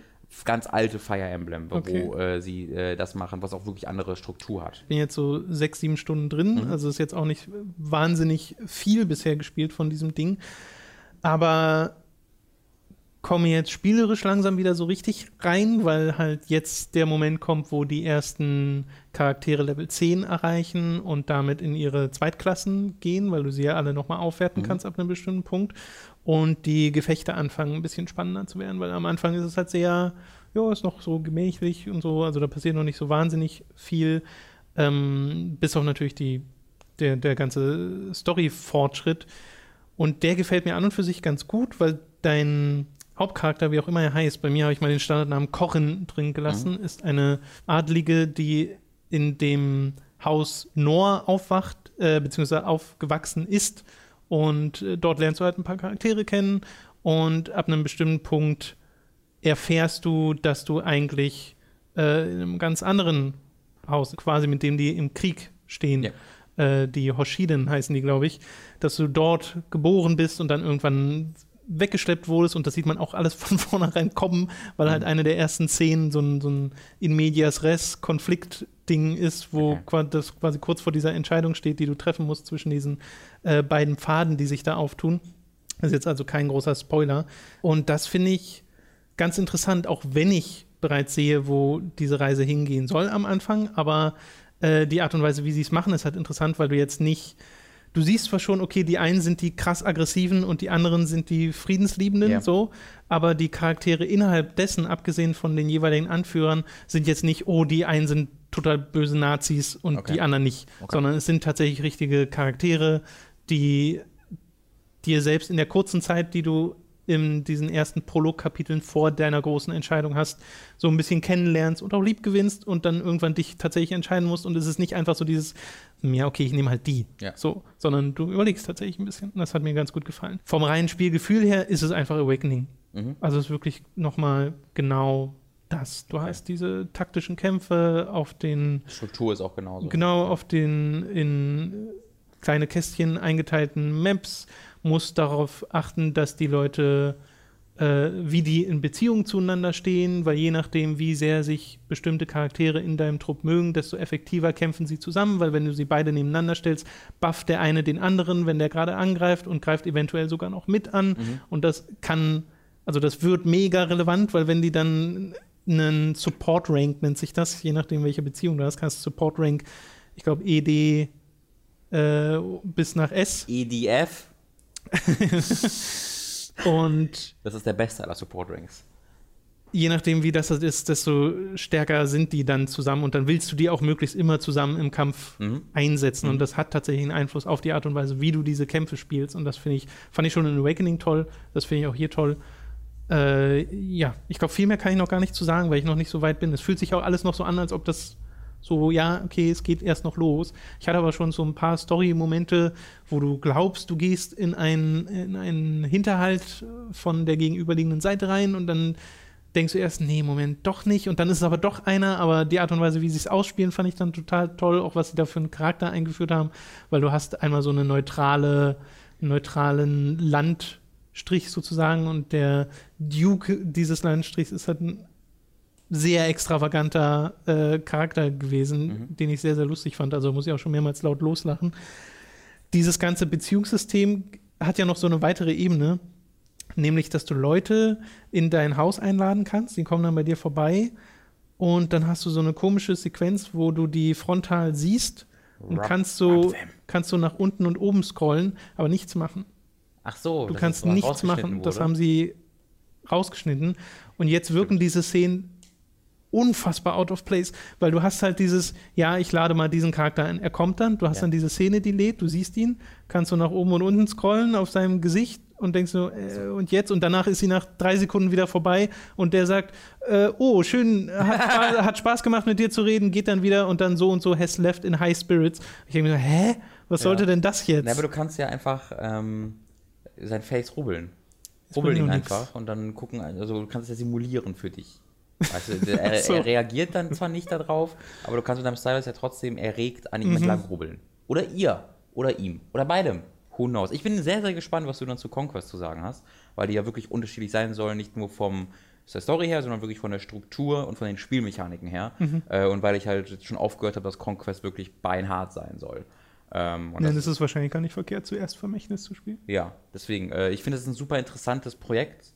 B: ganz alte Fire Emblem, okay. wo äh, sie äh, das machen, was auch wirklich andere Struktur hat.
A: Ich bin jetzt so sechs, sieben Stunden drin, mhm. also ist jetzt auch nicht wahnsinnig viel bisher gespielt von diesem Ding. Aber komme jetzt spielerisch langsam wieder so richtig rein, weil halt jetzt der Moment kommt, wo die ersten Charaktere Level 10 erreichen und damit in ihre Zweitklassen gehen, weil du sie ja alle nochmal aufwerten mhm. kannst ab einem bestimmten Punkt und die Gefechte anfangen ein bisschen spannender zu werden, weil am Anfang ist es halt sehr, ja, ist noch so gemächlich und so, also da passiert noch nicht so wahnsinnig viel, ähm, bis auf natürlich die, der, der ganze Story-Fortschritt. Und der gefällt mir an und für sich ganz gut, weil dein Hauptcharakter, wie auch immer er heißt, bei mir habe ich mal den Standardnamen Kochen drin gelassen, mhm. ist eine Adlige, die in dem Haus Nor aufwacht, äh, beziehungsweise aufgewachsen ist und äh, dort lernst du halt ein paar Charaktere kennen und ab einem bestimmten Punkt erfährst du, dass du eigentlich äh, in einem ganz anderen Haus, quasi mit dem die im Krieg stehen, ja. äh, die Hoshiden heißen die, glaube ich, dass du dort geboren bist und dann irgendwann weggeschleppt wurdest und das sieht man auch alles von vornherein kommen, weil halt mhm. halt eine der ersten Szenen so ein, so ein in medias res Konfliktding ist, wo okay. das quasi kurz vor dieser Entscheidung steht, die du treffen musst zwischen diesen äh, beiden Pfaden, die sich da auftun. Das ist jetzt also kein großer Spoiler. Und das finde ich ganz interessant, auch wenn ich bereits sehe, wo diese Reise hingehen soll am Anfang. Aber äh, die Art und Weise, wie sie es machen, ist halt interessant, weil du jetzt nicht du siehst zwar schon, okay, die einen sind die krass aggressiven und die anderen sind die Friedensliebenden, ja. so, aber die Charaktere innerhalb dessen, abgesehen von den jeweiligen Anführern, sind jetzt nicht, oh, die einen sind total böse Nazis und okay. die anderen nicht, okay. sondern es sind tatsächlich richtige Charaktere, die dir selbst in der kurzen Zeit, die du in diesen ersten Prolog-Kapiteln vor deiner großen Entscheidung hast, so ein bisschen kennenlernst und auch lieb gewinnst und dann irgendwann dich tatsächlich entscheiden musst und es ist nicht einfach so dieses, ja, okay, ich nehme halt die, ja. so, sondern du überlegst tatsächlich ein bisschen. Das hat mir ganz gut gefallen. Vom reinen Spielgefühl her ist es einfach Awakening. Mhm. Also es ist wirklich nochmal genau das. Du hast diese taktischen Kämpfe auf den.
B: Struktur ist auch genauso.
A: Genau, auf den in kleine Kästchen eingeteilten Maps muss darauf achten, dass die Leute, äh, wie die in Beziehung zueinander stehen, weil je nachdem, wie sehr sich bestimmte Charaktere in deinem Trupp mögen, desto effektiver kämpfen sie zusammen, weil wenn du sie beide nebeneinander stellst, bufft der eine den anderen, wenn der gerade angreift und greift eventuell sogar noch mit an. Mhm. Und das kann, also das wird mega relevant, weil wenn die dann einen Support Rank nennt sich das, je nachdem, welche Beziehung du hast, kannst du Support Rank, ich glaube, ED äh, bis nach S.
B: EDF?
A: und
B: das ist der beste aller Support Rings.
A: Je nachdem, wie das ist, desto stärker sind die dann zusammen und dann willst du die auch möglichst immer zusammen im Kampf mhm. einsetzen. Mhm. Und das hat tatsächlich einen Einfluss auf die Art und Weise, wie du diese Kämpfe spielst. Und das finde ich, fand ich schon in Awakening toll. Das finde ich auch hier toll. Äh, ja, ich glaube, viel mehr kann ich noch gar nicht zu sagen, weil ich noch nicht so weit bin. Es fühlt sich auch alles noch so an, als ob das so, ja, okay, es geht erst noch los. Ich hatte aber schon so ein paar Story-Momente, wo du glaubst, du gehst in einen, in einen Hinterhalt von der gegenüberliegenden Seite rein und dann denkst du erst, nee, Moment, doch nicht. Und dann ist es aber doch einer, aber die Art und Weise, wie sie es ausspielen, fand ich dann total toll, auch was sie da für einen Charakter eingeführt haben, weil du hast einmal so eine neutrale, neutralen Landstrich sozusagen und der Duke dieses Landstrichs ist halt ein sehr extravaganter äh, Charakter gewesen, mhm. den ich sehr, sehr lustig fand. Also muss ich auch schon mehrmals laut loslachen. Dieses ganze Beziehungssystem hat ja noch so eine weitere Ebene, nämlich, dass du Leute in dein Haus einladen kannst, die kommen dann bei dir vorbei und dann hast du so eine komische Sequenz, wo du die frontal siehst und Rob, kannst so, kannst so nach unten und oben scrollen, aber nichts machen.
B: Ach so.
A: Du kannst nichts machen. Wurde. Das haben sie rausgeschnitten. Und jetzt wirken diese Szenen unfassbar out of place, weil du hast halt dieses, ja, ich lade mal diesen Charakter ein, er kommt dann, du hast ja. dann diese Szene, die lädt, du siehst ihn, kannst du nach oben und unten scrollen auf seinem Gesicht und denkst so, äh, und jetzt? Und danach ist sie nach drei Sekunden wieder vorbei und der sagt, äh, oh, schön, hat Spaß, hat Spaß, gemacht mit dir zu reden, geht dann wieder und dann so und so has left in high spirits. Ich denke mir so, hä? Was ja. sollte denn das jetzt?
B: Na, aber du kannst ja einfach ähm, sein Face rubbeln. Rubbel ihn einfach nix. und dann gucken, also du kannst es ja simulieren für dich. Also er, so. er, reagiert dann zwar nicht darauf, aber du kannst mit deinem Stylus ja trotzdem erregt an ihm mhm. entlang rubbeln. Oder ihr. Oder ihm. Oder beidem. Who knows? Ich bin sehr, sehr gespannt, was du dann zu Conquest zu sagen hast, weil die ja wirklich unterschiedlich sein sollen, nicht nur vom der Story her, sondern wirklich von der Struktur und von den Spielmechaniken her. Mhm. Äh, und weil ich halt schon aufgehört habe, dass Conquest wirklich beinhart sein soll.
A: Ähm, und Dann ist es wahrscheinlich gar nicht verkehrt, zuerst Vermächtnis zu spielen.
B: Ja, deswegen, äh, ich finde, es ist ein super interessantes Projekt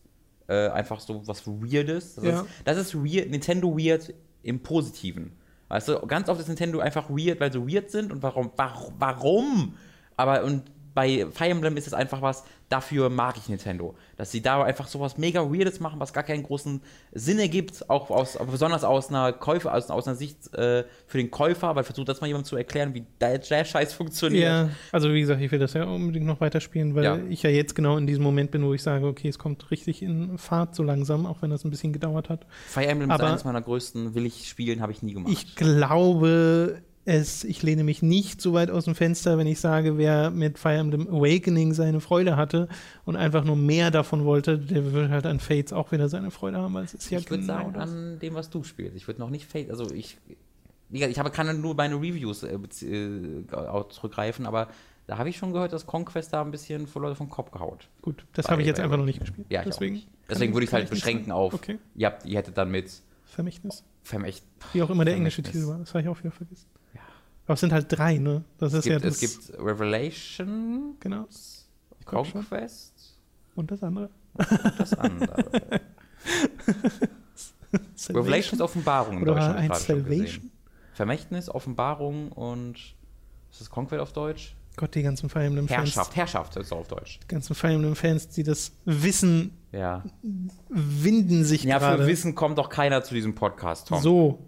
B: äh, einfach so was Weirdes. Das, ja. ist, das ist weird, Nintendo weird im Positiven. Weißt du, ganz oft ist Nintendo einfach weird, weil sie weird sind und warum, warum, warum? Aber und bei Fire Emblem ist es einfach was, dafür mag ich Nintendo. Dass sie da einfach sowas mega Weirdes machen, was gar keinen großen Sinn ergibt, auch aus, besonders aus einer Käufer, aus, aus einer Sicht äh, für den Käufer, weil versucht das mal jemandem zu erklären, wie der, der Scheiß funktioniert. Ja,
A: also wie gesagt, ich will das ja unbedingt noch weiterspielen, weil ja. ich ja jetzt genau in diesem Moment bin, wo ich sage, okay, es kommt richtig in Fahrt so langsam, auch wenn das ein bisschen gedauert hat.
B: Fire Emblem Aber ist eines meiner größten, will ich spielen, habe ich nie gemacht.
A: Ich glaube, es, ich lehne mich nicht so weit aus dem Fenster, wenn ich sage, wer mit Fire Emblem Awakening seine Freude hatte und einfach nur mehr davon wollte, der wird halt an Fates auch wieder seine Freude haben, weil es ist ja
B: Ich würde genau sagen, das. an dem, was du spielst. Ich würde noch nicht Fates, also ich, ich habe, kann nur meine Reviews äh, äh, zurückgreifen, aber da habe ich schon gehört, dass Conquest da ein bisschen vor Leute vom Kopf gehaut.
A: Gut, das habe ich jetzt einfach noch nicht gespielt.
B: Ja, deswegen. Deswegen würde ich es halt beschränken auf. Okay. Ihr, habt, ihr hättet dann mit
A: Vermächtnis.
B: Vermächtnis.
A: Wie auch immer der englische Titel war, das habe ich auch wieder vergessen. Aber es sind halt drei, ne?
B: Das es ist gibt, ja das. Es gibt Revelation.
A: Genau.
B: Conquest.
A: Und das andere.
B: Und das andere. Revelation ist Offenbarung
A: in Oder Deutschland. Ein Salvation?
B: Vermächtnis, Offenbarung und ist das Conquest auf Deutsch?
A: Gott, die ganzen Fire Emblem-Fans.
B: Herrschaft, Herrschaft ist auf Deutsch.
A: Die ganzen Fire Emblem-Fans, die das Wissen
B: Ja.
A: winden sich
B: Ja,
A: gerade.
B: für Wissen kommt doch keiner zu diesem Podcast, Tom.
A: So,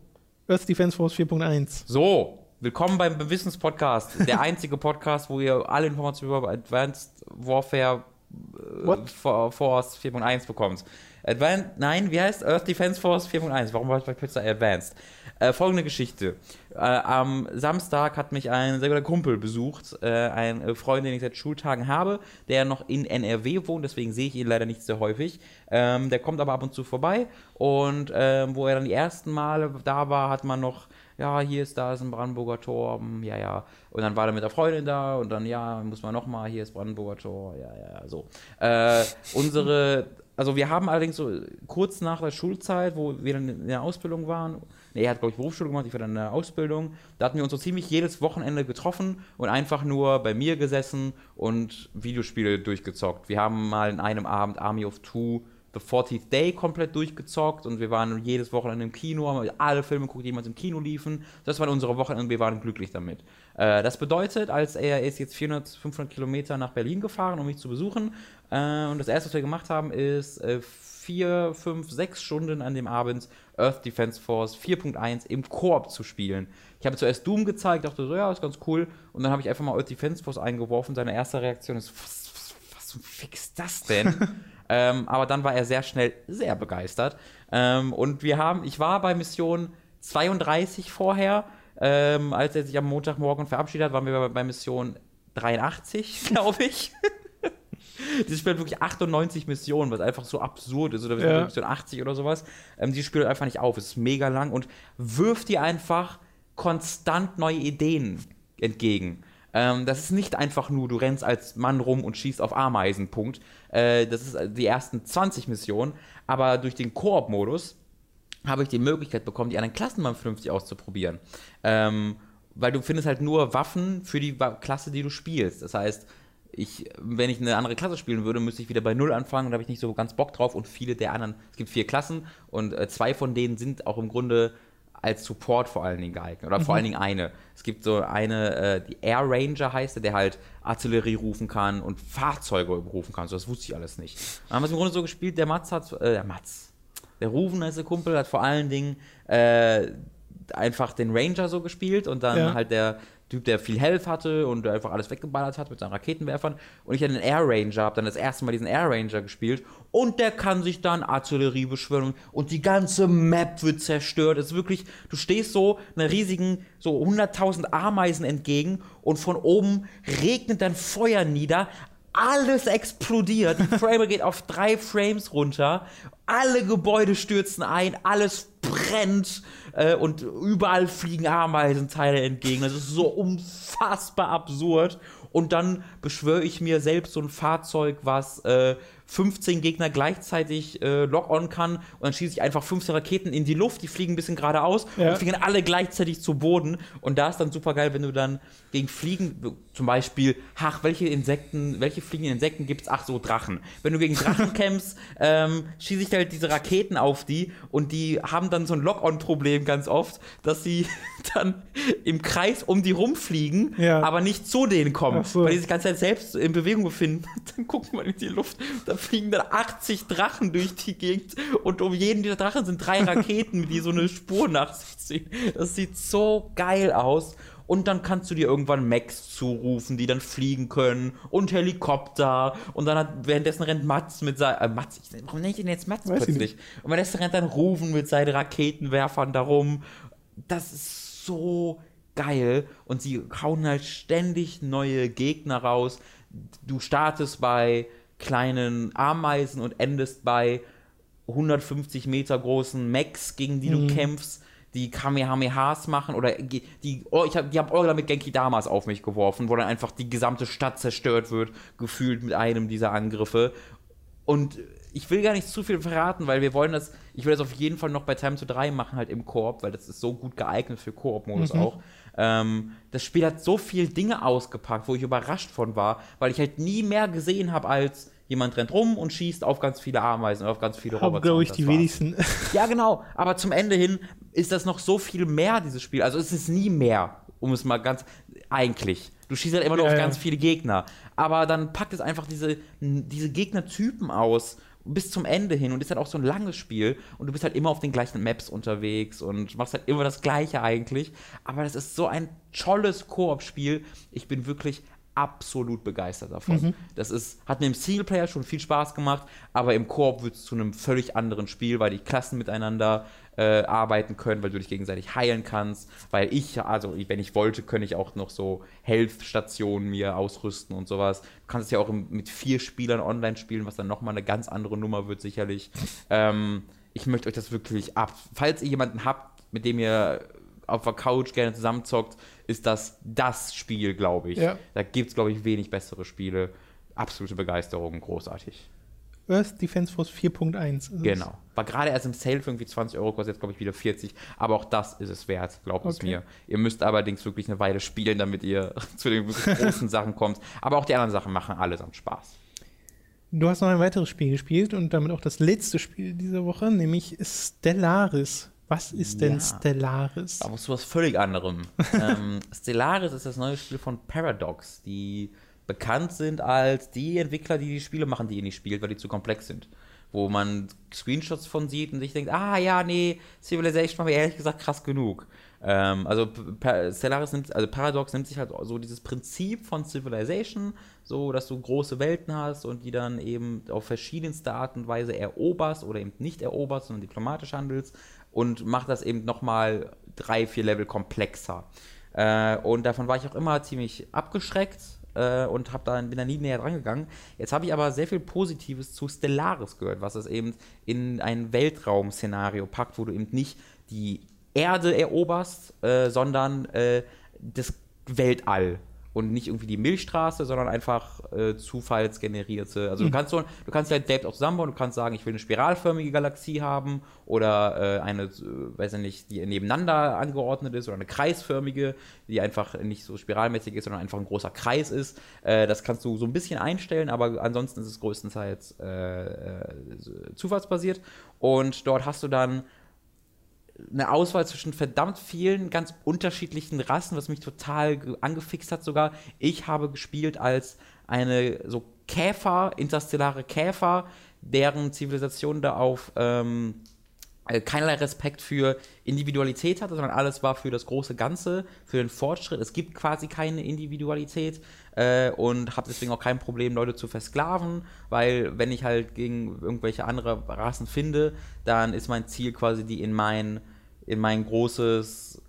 A: Earth Defense Force 4.1.
B: So, willkommen beim Wissenspodcast. Der einzige Podcast, wo ihr alle Informationen über Advanced Warfare äh,
A: What?
B: For- Force 4.1 bekommt. Advan Nein, wie heißt Earth Defense Force 4.1? Warum war ich bei plötzlich Advanced? Äh, folgende Geschichte. Äh, am Samstag hat mich ein sehr guter Kumpel besucht, äh, ein äh, Freund, den ich seit Schultagen habe, der noch in NRW wohnt, deswegen sehe ich ihn leider nicht sehr häufig. Ähm, der kommt aber ab und zu vorbei und ähm, wo er dann die ersten Male da war, hat man noch ja, hier ist da ist ein Brandenburger Tor, hm, ja, ja. Und dann war er mit der Freundin da und dann, ja, muss man nochmal, hier ist Brandenburger Tor, ja, ja, ja, so. Äh, unsere, also wir haben allerdings so kurz nach der Schulzeit, wo wir dann in der Ausbildung waren, nee, er hat, glaube ich, Berufsschule gemacht, ich war dann in der Ausbildung, da hatten wir uns so ziemlich jedes Wochenende getroffen und einfach nur bei mir gesessen und Videospiele durchgezockt. Wir haben mal in einem Abend Army of Two The 40th Day komplett durchgezockt und wir waren jedes Wochenende im Kino, haben alle Filme geguckt, die jemals im Kino liefen. Das waren unsere Wochenende und wir waren glücklich damit. Äh, das bedeutet, als er ist jetzt 400, 500 Kilometer nach Berlin gefahren, um mich zu besuchen. Äh, und das erste, was wir gemacht haben, ist äh, vier, fünf, sechs Stunden an dem Abend Earth Defense Force 4.1 im Koop zu spielen. Ich habe zuerst Doom gezeigt, dachte so, ja, ist ganz cool. Und dann habe ich einfach mal Earth Defense Force eingeworfen. Seine erste Reaktion ist, was, was, zum Fick ist das denn? Ähm, aber dann war er sehr schnell sehr begeistert. Ähm, und wir haben, ich war bei Mission 32 vorher, ähm, als er sich am Montagmorgen verabschiedet hat, waren wir bei, bei Mission 83, glaube ich. Dieses Spiel hat wirklich 98 Missionen, was einfach so absurd ist. Oder wir sind
A: Ja.
B: Mission 80 oder sowas. Ähm, die spielt einfach nicht auf. Ist mega lang und wirft dir einfach konstant neue Ideen entgegen. Ähm, das ist nicht einfach nur, du rennst als Mann rum und schießt auf Ameisen, Punkt. Äh, das ist die ersten 20 Missionen, aber durch den Koop-Modus habe ich die Möglichkeit bekommen, die anderen Klassen mal vernünftig auszuprobieren. Ähm, weil du findest halt nur Waffen für die Klasse, die du spielst. Das heißt, ich, wenn ich eine andere Klasse spielen würde, müsste ich wieder bei Null anfangen und da habe ich nicht so ganz Bock drauf. Und viele der anderen, es gibt vier Klassen und äh, zwei von denen sind auch im Grunde als Support vor allen Dingen geeignet. Oder vor allen Dingen eine. Es gibt so eine, äh, die Air Ranger heißt der, der halt Artillerie rufen kann und Fahrzeuge rufen kann. So, das wusste ich alles nicht. Dann haben wir es im Grunde so gespielt, der Mats hat, äh, der Mats, der Rufen heißt der Kumpel, hat vor allen Dingen äh, einfach den Ranger so gespielt und dann
A: Ja.
B: halt der Typ, der viel Health hatte und einfach alles weggeballert hat mit seinen Raketenwerfern. Und ich hatte den Air Ranger, habe dann das erste Mal diesen Air Ranger gespielt und der kann sich dann Artillerie beschwören und die ganze Map wird zerstört. Es ist wirklich, du stehst so einer riesigen, so 100.000 Ameisen entgegen und von oben regnet dann Feuer nieder. Alles explodiert, die Frame geht auf drei Frames runter, alle Gebäude stürzen ein, alles brennt äh, und überall fliegen Ameisenteile entgegen. Das ist so unfassbar absurd. Und dann beschwöre ich mir selbst so ein Fahrzeug, was äh, 15 Gegner gleichzeitig äh, lock-on kann und dann schieße ich einfach 15 Raketen in die Luft, die fliegen ein bisschen geradeaus
A: Ja.
B: und fliegen alle gleichzeitig zu Boden. Und da ist dann super geil, wenn du dann gegen Fliegen, zum Beispiel, ach, welche Insekten, welche fliegenden Insekten gibt es? Ach so, Drachen. Wenn du gegen Drachen kämpfst, ähm, schieße ich halt diese Raketen auf die und die haben dann so ein Lock-on-Problem ganz oft, dass sie dann im Kreis um die rumfliegen,
A: Ja.
B: aber nicht zu denen kommen,
A: so.
B: weil die sich die ganze Zeit selbst in Bewegung befinden. Dann guckt man in die Luft, da fliegen dann 80 Drachen durch die Gegend und um jeden dieser Drachen sind drei Raketen, die so eine Spur nach sich ziehen. Das sieht so geil aus. Und dann kannst du dir irgendwann Mechs zurufen, die dann fliegen können und Helikopter. Und dann hat währenddessen rennt Mats mit seinen. Äh, Mats, ich, warum nenne ich den jetzt Mats
A: Weiß ich
B: plötzlich? Und währenddessen rennt dann Rufen mit seinen Raketenwerfern darum. Das ist so geil. Und sie hauen halt ständig neue Gegner raus. Du startest bei kleinen Ameisen und endest bei 150 Meter großen Mechs, gegen die du kämpfst, die Kamehamehas machen oder die, oh, ich hab, die haben Orla mit Genki Damas auf mich geworfen, wo dann einfach die gesamte Stadt zerstört wird, gefühlt mit einem dieser Angriffe. Und ich will gar nicht zu viel verraten, weil wir wollen das, ich will das auf jeden Fall noch bei Time to 3 machen, halt im Koop, weil das ist so gut geeignet für Koop-Modus auch. Ähm, das Spiel hat so viele Dinge ausgepackt, wo ich überrascht von war, weil ich halt nie mehr gesehen habe als jemand rennt rum und schießt auf ganz viele Ameisen auf ganz viele Roboter.
A: glaube ich, die
B: war's.
A: wenigsten.
B: Ja, genau. Aber zum Ende hin ist das noch so viel mehr, dieses Spiel. Also es ist nie mehr, um es mal ganz. Eigentlich. Du schießt halt immer nur ja, auf ganz viele Gegner. Aber dann packt es einfach diese, diese Gegnertypen aus bis zum Ende hin und ist halt auch so ein langes Spiel und du bist halt immer auf den gleichen Maps unterwegs und machst halt immer das Gleiche eigentlich. Aber das ist so ein tolles Koop-Spiel. Ich bin wirklich absolut begeistert davon. Mhm. Das ist, hat mir im Singleplayer schon viel Spaß gemacht, aber im Koop wird es zu einem völlig anderen Spiel, weil die Klassen miteinander äh, arbeiten können, weil du dich gegenseitig heilen kannst, weil ich, also wenn ich wollte, könnte ich auch noch so Health-Stationen mir ausrüsten und sowas. Du kannst es ja auch mit vier Spielern online spielen, was dann nochmal eine ganz andere Nummer wird sicherlich. Ähm, ich möchte euch das wirklich ab. Falls ihr jemanden habt, mit dem ihr auf der Couch gerne zusammenzockt, ist das das Spiel, glaube ich. Ja. Da gibt es, glaube ich, wenig bessere Spiele. Absolute Begeisterung, großartig.
A: Earth Defense Force 4.1.
B: Genau. War gerade erst im Sale für irgendwie 20 Euro, kostet jetzt, glaube ich, wieder 40. Aber auch das ist es wert, glaubt okay. es mir. Ihr müsst allerdings wirklich eine Weile spielen, damit ihr zu den großen Sachen kommt. Aber auch die anderen Sachen machen allesamt Spaß.
A: Du hast noch ein weiteres Spiel gespielt und damit auch das letzte Spiel dieser Woche, nämlich Stellaris. Was ist denn ja, Stellaris?
B: Aber zu was völlig anderem. ähm, Stellaris ist das neue Spiel von Paradox, die bekannt sind als die Entwickler, die die Spiele machen, die ihr nicht spielt, weil die zu komplex sind. Wo man Screenshots von sieht und sich denkt, ah ja, nee, Civilization war mir ehrlich gesagt krass genug. Ähm, also Stellaris nimmt, also Paradox nimmt sich halt so dieses Prinzip von Civilization, so dass du große Welten hast und die dann eben auf verschiedenste Art und Weise eroberst oder eben nicht eroberst, sondern diplomatisch handelst und macht das eben nochmal drei, vier Level komplexer. Äh, und davon war ich auch immer ziemlich abgeschreckt äh, und hab da, bin da nie näher dran gegangen. Jetzt habe ich aber sehr viel Positives zu Stellaris gehört, was es eben in ein Weltraum-Szenario packt, wo du eben nicht die Erde eroberst, äh, sondern äh, das Weltall und nicht irgendwie die Milchstraße, sondern einfach äh, zufallsgenerierte. Also mhm. du kannst so, du kannst halt selbst auch zusammenbauen, du kannst sagen, ich will eine spiralförmige Galaxie haben oder äh, eine, äh, weiß ich nicht, die nebeneinander angeordnet ist oder eine kreisförmige, die einfach nicht so spiralmäßig ist, sondern einfach ein großer Kreis ist. Äh, das kannst du so ein bisschen einstellen, aber ansonsten ist es größtenteils äh, äh, zufallsbasiert. Und dort hast du dann eine Auswahl zwischen verdammt vielen ganz unterschiedlichen Rassen, was mich total angefixt hat sogar. Ich habe gespielt als eine so Käfer, interstellare Käfer, deren Zivilisation da auf ähm, äh, keinerlei Respekt für Individualität hatte, sondern alles war für das große Ganze, für den Fortschritt. Es gibt quasi keine Individualität äh, und habe deswegen auch kein Problem, Leute zu versklaven, weil wenn ich halt gegen irgendwelche andere Rassen finde, dann ist mein Ziel quasi, die in mein, in mein großes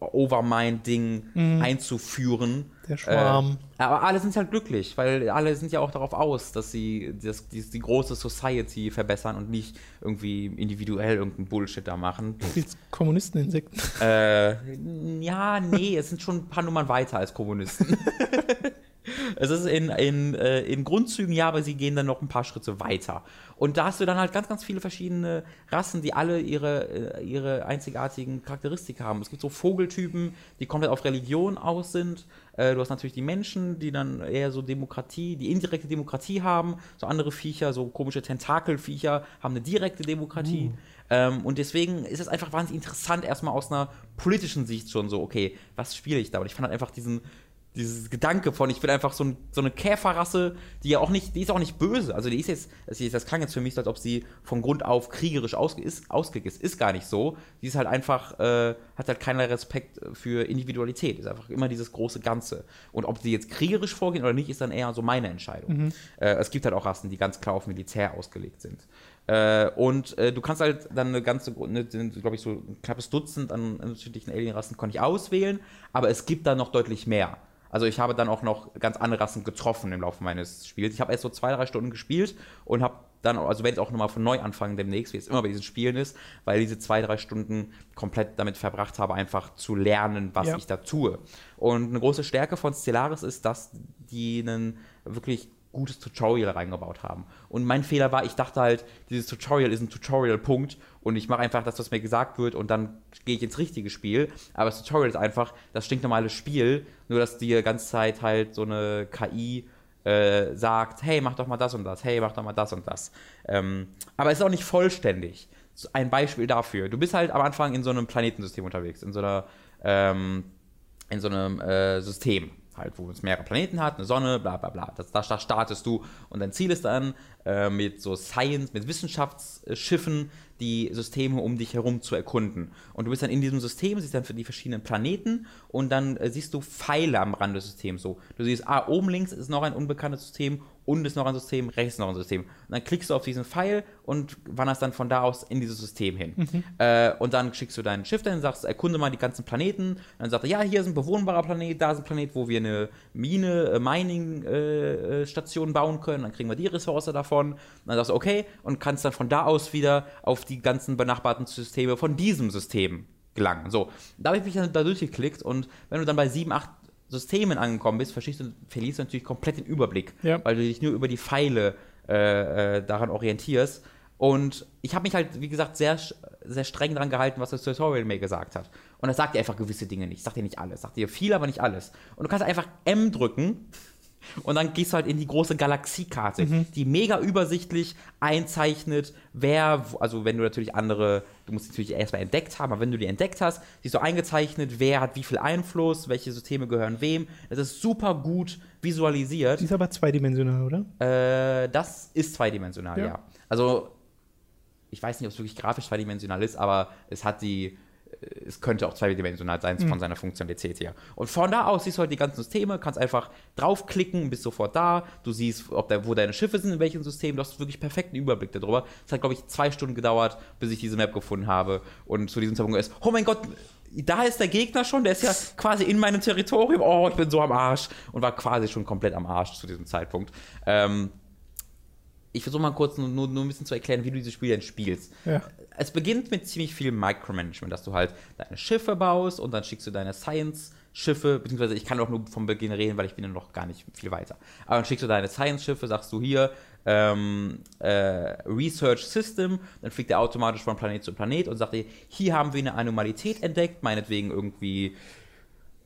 B: Overmind-Ding mhm. einzuführen.
A: Der Schwarm.
B: Äh, aber alle sind halt glücklich, weil alle sind ja auch darauf aus, dass sie das, die, die große Society verbessern und nicht irgendwie individuell irgendeinen Bullshit da machen.
A: Die Kommunisten-Insekten.
B: Äh, ja, nee, es sind schon ein paar Nummern weiter als Kommunisten. es ist in, in, äh, in Grundzügen ja, aber sie gehen dann noch ein paar Schritte weiter. Und da hast du dann halt ganz, ganz viele verschiedene Rassen, die alle ihre, äh, ihre einzigartigen Charakteristika haben. Es gibt so Vogeltypen, die komplett auf Religion aus sind. Äh, du hast natürlich die Menschen, die dann eher so Demokratie, die indirekte Demokratie haben. So andere Viecher, so komische Tentakelviecher, haben eine direkte Demokratie. Uh. Ähm, und deswegen ist es einfach wahnsinnig interessant, erstmal aus einer politischen Sicht schon so, okay, was spiele ich da? Und ich fand halt einfach diesen, dieses Gedanke von, ich bin einfach so, ein, so, eine Käferrasse, die ja auch nicht, die ist auch nicht böse. Also die ist jetzt, das klang jetzt für mich so, als ob sie von Grund auf kriegerisch ausge, ist, ausgelegt ist. Ist gar nicht so. Die ist halt einfach, äh, hat halt keinerlei Respekt für Individualität. Ist einfach immer dieses große Ganze. Und ob sie jetzt kriegerisch vorgehen oder nicht, ist dann eher so meine Entscheidung. Mhm. Äh, es gibt halt auch Rassen, die ganz klar auf Militär ausgelegt sind. Äh, und äh, du kannst halt dann eine ganze, glaube ich, so ein knappes Dutzend an unterschiedlichen Alienrassen konnte ich auswählen, aber es gibt da noch deutlich mehr. Also ich habe dann auch noch ganz andere Rassen getroffen im Laufe meines Spiels. Ich habe erst so zwei, drei Stunden gespielt und habe dann, also werde ich auch nochmal von neu anfangen demnächst, wie es immer bei diesen Spielen ist, weil diese zwei, drei Stunden komplett damit verbracht habe, einfach zu lernen, was ja. ich da tue. Und eine große Stärke von Stellaris ist, dass die einen wirklich gutes Tutorial reingebaut haben. Und mein Fehler war, ich dachte halt, dieses Tutorial ist ein Tutorial-Punkt und ich mache einfach das, was mir gesagt wird und dann gehe ich ins richtige Spiel. Aber das Tutorial ist einfach das stinknormale Spiel, nur dass die ganze Zeit halt so eine KI äh, sagt, hey, mach doch mal das und das, hey, mach doch mal das und das. Ähm, aber es ist auch nicht vollständig. Ein Beispiel dafür. Du bist halt am Anfang in so einem Planetensystem unterwegs, in so einer ähm, in so einem äh, System halt, wo es mehrere Planeten hat, eine Sonne, bla bla bla. Da, da startest du und dein Ziel ist dann, äh, mit so Science, mit Wissenschaftsschiffen die Systeme um dich herum zu erkunden. Und du bist dann in diesem System, siehst dann für die verschiedenen Planeten und dann äh, siehst du Pfeile am Rand des Systems so. Du siehst, ah, oben links ist noch ein unbekanntes System unten ist noch ein System, rechts ist noch ein System. Und dann klickst du auf diesen Pfeil und wanderst dann von da aus in dieses System hin. Mhm. Äh, und dann schickst du deinen Schiff dahin und sagst, erkunde mal die ganzen Planeten. Und dann sagt er, ja, hier ist ein bewohnbarer Planet, da ist ein Planet, wo wir eine Mine, äh, Mining-Station äh, bauen können. Dann kriegen wir die Ressource davon. Und dann sagst du, okay, und kannst dann von da aus wieder auf die ganzen benachbarten Systeme von diesem System gelangen. So, da habe ich mich dann da durchgeklickt und wenn du dann bei 7, 8 Systemen angekommen bist, verstehst du, verlierst du natürlich komplett den Überblick, ja. weil du dich nur über die Pfeile äh, äh, daran orientierst. Und ich habe mich halt, wie gesagt, sehr, sehr streng daran gehalten, was das Tutorial mir gesagt hat. Und das sagt dir einfach gewisse Dinge nicht. Sagt dir nicht alles. Sagt dir viel, aber nicht alles. Und du kannst einfach M drücken und dann gehst du halt in die große Galaxiekarte, mhm. die mega übersichtlich einzeichnet, wer, also wenn du natürlich andere, du musst natürlich erstmal entdeckt haben, aber wenn du die entdeckt hast, siehst du eingezeichnet, wer hat wie viel Einfluss, welche Systeme gehören wem. Das ist super gut visualisiert.
A: Die ist aber zweidimensional, oder?
B: Äh, das ist zweidimensional, ja. ja. Also, ich weiß nicht, ob es wirklich grafisch zweidimensional ist, aber es hat die es könnte auch zweidimensional sein mhm. von seiner Funktionalität her. Und von da aus siehst du halt die ganzen Systeme, kannst einfach draufklicken, bist sofort da. Du siehst, ob da, wo deine Schiffe sind, in welchem System. Du hast wirklich perfekten Überblick darüber. Es hat, glaube ich, zwei Stunden gedauert, bis ich diese Map gefunden habe. Und zu diesem Zeitpunkt ist, oh mein Gott, da ist der Gegner schon, der ist ja quasi in meinem Territorium. Oh, ich bin so am Arsch. Und war quasi schon komplett am Arsch zu diesem Zeitpunkt. Ähm, ich versuche mal kurz nur, nur, ein bisschen zu erklären, wie du dieses Spiel denn spielst. Ja es beginnt mit ziemlich viel Micromanagement, dass du halt deine Schiffe baust und dann schickst du deine Science-Schiffe, beziehungsweise ich kann auch nur vom Beginn reden, weil ich bin ja noch gar nicht viel weiter. Aber dann schickst du deine Science-Schiffe, sagst du hier, ähm, äh, Research System, dann fliegt er automatisch von Planet zu Planet und sagt dir, hier haben wir eine Anomalität entdeckt, meinetwegen irgendwie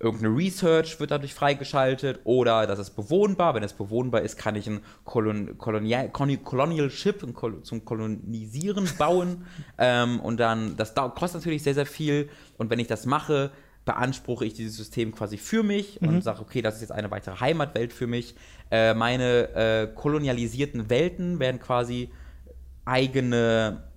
B: irgendeine Research wird dadurch freigeschaltet oder das ist bewohnbar. Wenn es bewohnbar ist, kann ich ein Kolon Kolonial, Colonial Ship ein zum Kolonisieren bauen. ähm, und dann, das kostet natürlich sehr, sehr viel. Und wenn ich das mache, beanspruche ich dieses System quasi für mich mhm. und sage, okay, das ist jetzt eine weitere Heimatwelt für mich. Äh, meine äh, kolonialisierten Welten werden quasi eigene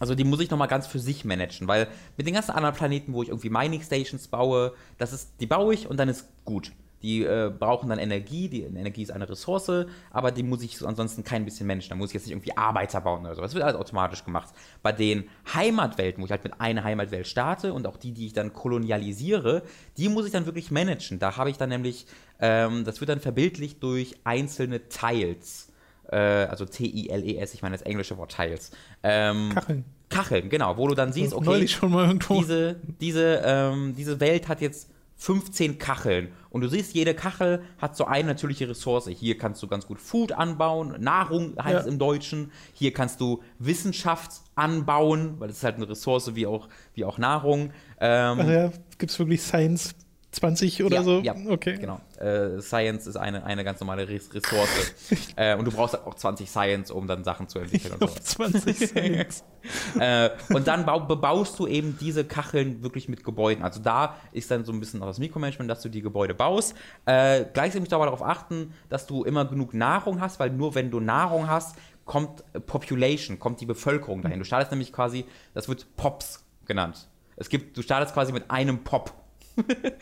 B: also die muss ich nochmal ganz für sich managen, weil mit den ganzen anderen Planeten, wo ich irgendwie Mining Stations baue, das ist, die baue ich und dann ist gut. Die äh, brauchen dann Energie, die Energie ist eine Ressource, aber die muss ich ansonsten kein bisschen managen. Da muss ich jetzt nicht irgendwie Arbeiter bauen oder so. Das wird alles automatisch gemacht. Bei den Heimatwelten, wo ich halt mit einer Heimatwelt starte und auch die, die ich dann kolonialisiere, die muss ich dann wirklich managen. Da habe ich dann nämlich, ähm, das wird dann verbildlicht durch einzelne Tiles äh, also T-I-L-E-S, ich meine das englische Wort Tiles. Ähm, Kacheln. Kacheln, genau, wo du dann siehst, okay, Diese, diese, ähm, diese Welt hat jetzt 15 Kacheln. Und du siehst, jede Kachel hat so eine natürliche Ressource. Hier kannst du ganz gut Food anbauen, Nahrung heißt ja. es im Deutschen. Hier kannst du Wissenschaft anbauen, weil das ist halt eine Ressource wie auch, wie auch Nahrung.
A: Ähm, also ja, gibt es wirklich Science 20 oder
B: ja,
A: so?
B: Ja, okay. Genau. Äh, Science ist eine, eine ganz normale Ressource. äh, und du brauchst auch 20 Science, um dann Sachen zu entwickeln und so. 20 Science. äh, und dann bebaust du eben diese Kacheln wirklich mit Gebäuden. Also da ist dann so ein bisschen auch das Mikromanagement, dass du die Gebäude baust. Äh, gleichzeitig aber darauf achten, dass du immer genug Nahrung hast, weil nur wenn du Nahrung hast, kommt Population, kommt die Bevölkerung dahin. Du startest nämlich quasi, das wird Pops genannt. Es gibt, du startest quasi mit einem Pop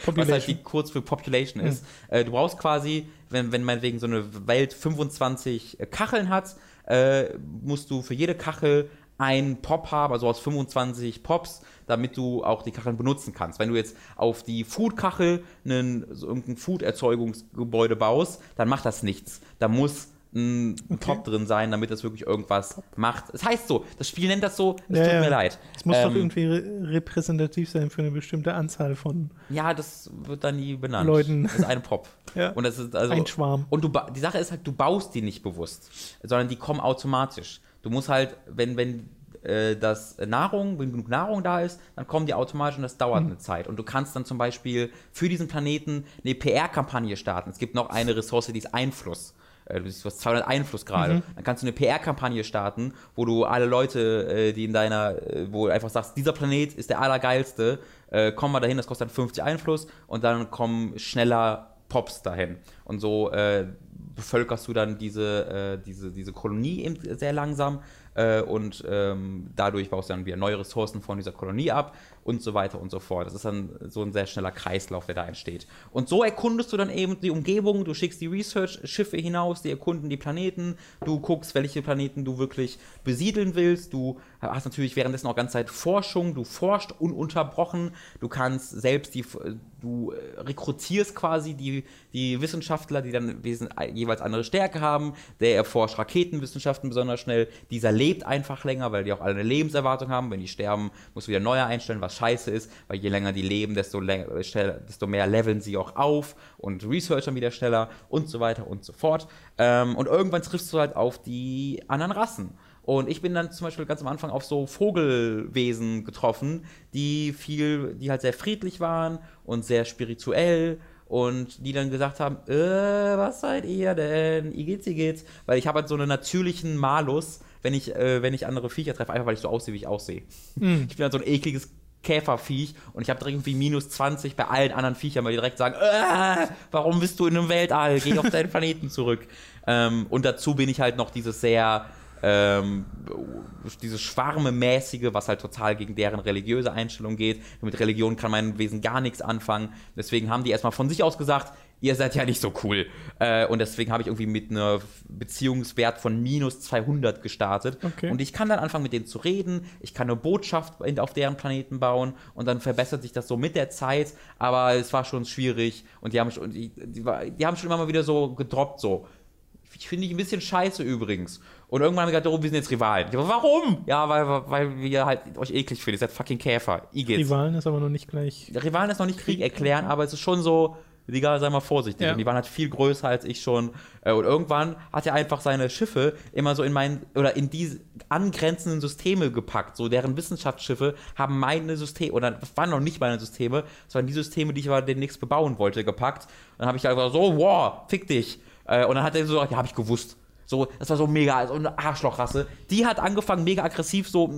B: was halt die kurz für Population ist. Mhm. Du brauchst quasi, wenn, wenn meinetwegen so eine Welt 25 äh, Kacheln hat, äh, musst du für jede Kachel ein Pop haben, also aus 25 Pops, damit du auch die Kacheln benutzen kannst. Wenn du jetzt auf die Food-Kachel so irgendein Food-Erzeugungsgebäude baust, dann macht das nichts. Da muss ein okay. Top drin sein, damit das wirklich irgendwas macht. Es das heißt so, das Spiel nennt das so, es ja, tut ja. mir leid.
A: Es muss ähm, doch irgendwie repräsentativ sein für eine bestimmte Anzahl von.
B: Ja, das wird dann nie benannt.
A: Leuten.
B: Das ist ein Pop.
A: ja.
B: Und das ist also,
A: ein Schwarm.
B: Und du, die Sache ist halt, du baust die nicht bewusst, sondern die kommen automatisch. Du musst halt, wenn, wenn äh, Nahrung, wenn genug Nahrung da ist, dann kommen die automatisch und das dauert mhm. eine Zeit. Und du kannst dann zum Beispiel für diesen Planeten eine PR-Kampagne starten. Es gibt noch eine Ressource, die ist Einfluss. Äh, du hast 200 Einfluss gerade. Mhm. Dann kannst du eine PR-Kampagne starten, wo du alle Leute, äh, die in deiner, äh, wo du einfach sagst, dieser Planet ist der allergeilste, komm mal dahin, das kostet dann 50 Einfluss und dann kommen schneller Pops dahin. Und so äh, bevölkerst du dann diese, äh, diese, diese Kolonie eben sehr langsam äh, und ähm, dadurch baust du dann wieder neue Ressourcen von dieser Kolonie ab und so weiter und so fort. Das ist dann so ein sehr schneller Kreislauf, der da entsteht. Und so erkundest du dann eben die Umgebung, du schickst die Research-Schiffe hinaus, die erkunden die Planeten, du guckst, welche Planeten du wirklich besiedeln willst, du hast natürlich währenddessen auch ganze Zeit Forschung, du forscht ununterbrochen, du kannst selbst die, du rekrutierst quasi die, die Wissenschaftler, die dann jeweils andere Stärke haben, der erforscht Raketenwissenschaften besonders schnell, dieser lebt einfach länger, weil die auch alle eine Lebenserwartung haben, wenn die sterben, muss wieder neuer einstellen, was scheiße ist, weil je länger die leben, desto, desto mehr leveln sie auch auf und researchern wieder schneller und so weiter und so fort. Ähm, und irgendwann triffst du halt auf die anderen Rassen. Und ich bin dann zum Beispiel ganz am Anfang auf so Vogelwesen getroffen, die viel, die halt sehr friedlich waren und sehr spirituell und die dann gesagt haben, äh, was seid ihr denn? Wie geht's, wie geht's? Weil ich habe halt so einen natürlichen Malus, wenn ich, äh, wenn ich andere Viecher treffe, einfach weil ich so aussehe, wie ich aussehe. Mhm. Ich bin halt so ein ekliges Käferviech und ich habe direkt irgendwie minus 20 bei allen anderen Viechern, weil die direkt sagen, äh, warum bist du in einem Weltall? Geh auf deinen Planeten zurück. Ähm, und dazu bin ich halt noch dieses sehr ähm, dieses Schwarmemäßige, was halt total gegen deren religiöse Einstellung geht. Mit Religion kann mein Wesen gar nichts anfangen. Deswegen haben die erstmal von sich aus gesagt, ihr seid ja nicht so cool. Äh, und deswegen habe ich irgendwie mit einem Beziehungswert von minus 200 gestartet. Okay. Und ich kann dann anfangen, mit denen zu reden. Ich kann eine Botschaft auf deren Planeten bauen. Und dann verbessert sich das so mit der Zeit. Aber es war schon schwierig. Und die haben schon, die, die, die haben schon immer mal wieder so gedroppt, so. Ich finde ich ein bisschen scheiße übrigens. Und irgendwann haben wir gesagt, oh, wir sind jetzt Rivalen. Ich, warum? Ja, weil, weil wir halt euch eklig finden. Ihr seid fucking Käfer.
A: I geht's. Rivalen ist aber noch nicht gleich.
B: Rivalen ist noch nicht Krieg erklären, aber es ist schon so, Digga, sei mal vorsichtig. Ja. Und die waren halt viel größer als ich schon. Äh, und irgendwann hat er einfach seine Schiffe immer so in meinen, oder in diese angrenzenden Systeme gepackt. So, deren Wissenschaftsschiffe haben meine Systeme, oder waren noch nicht meine Systeme, waren die Systeme, die ich aber demnächst bebauen wollte, gepackt. Und dann habe ich einfach so, wow, fick dich. Äh, und dann hat er so gesagt, ja, habe ich gewusst. So, das war so mega, so eine Arschlochrasse. Die hat angefangen, mega aggressiv, so,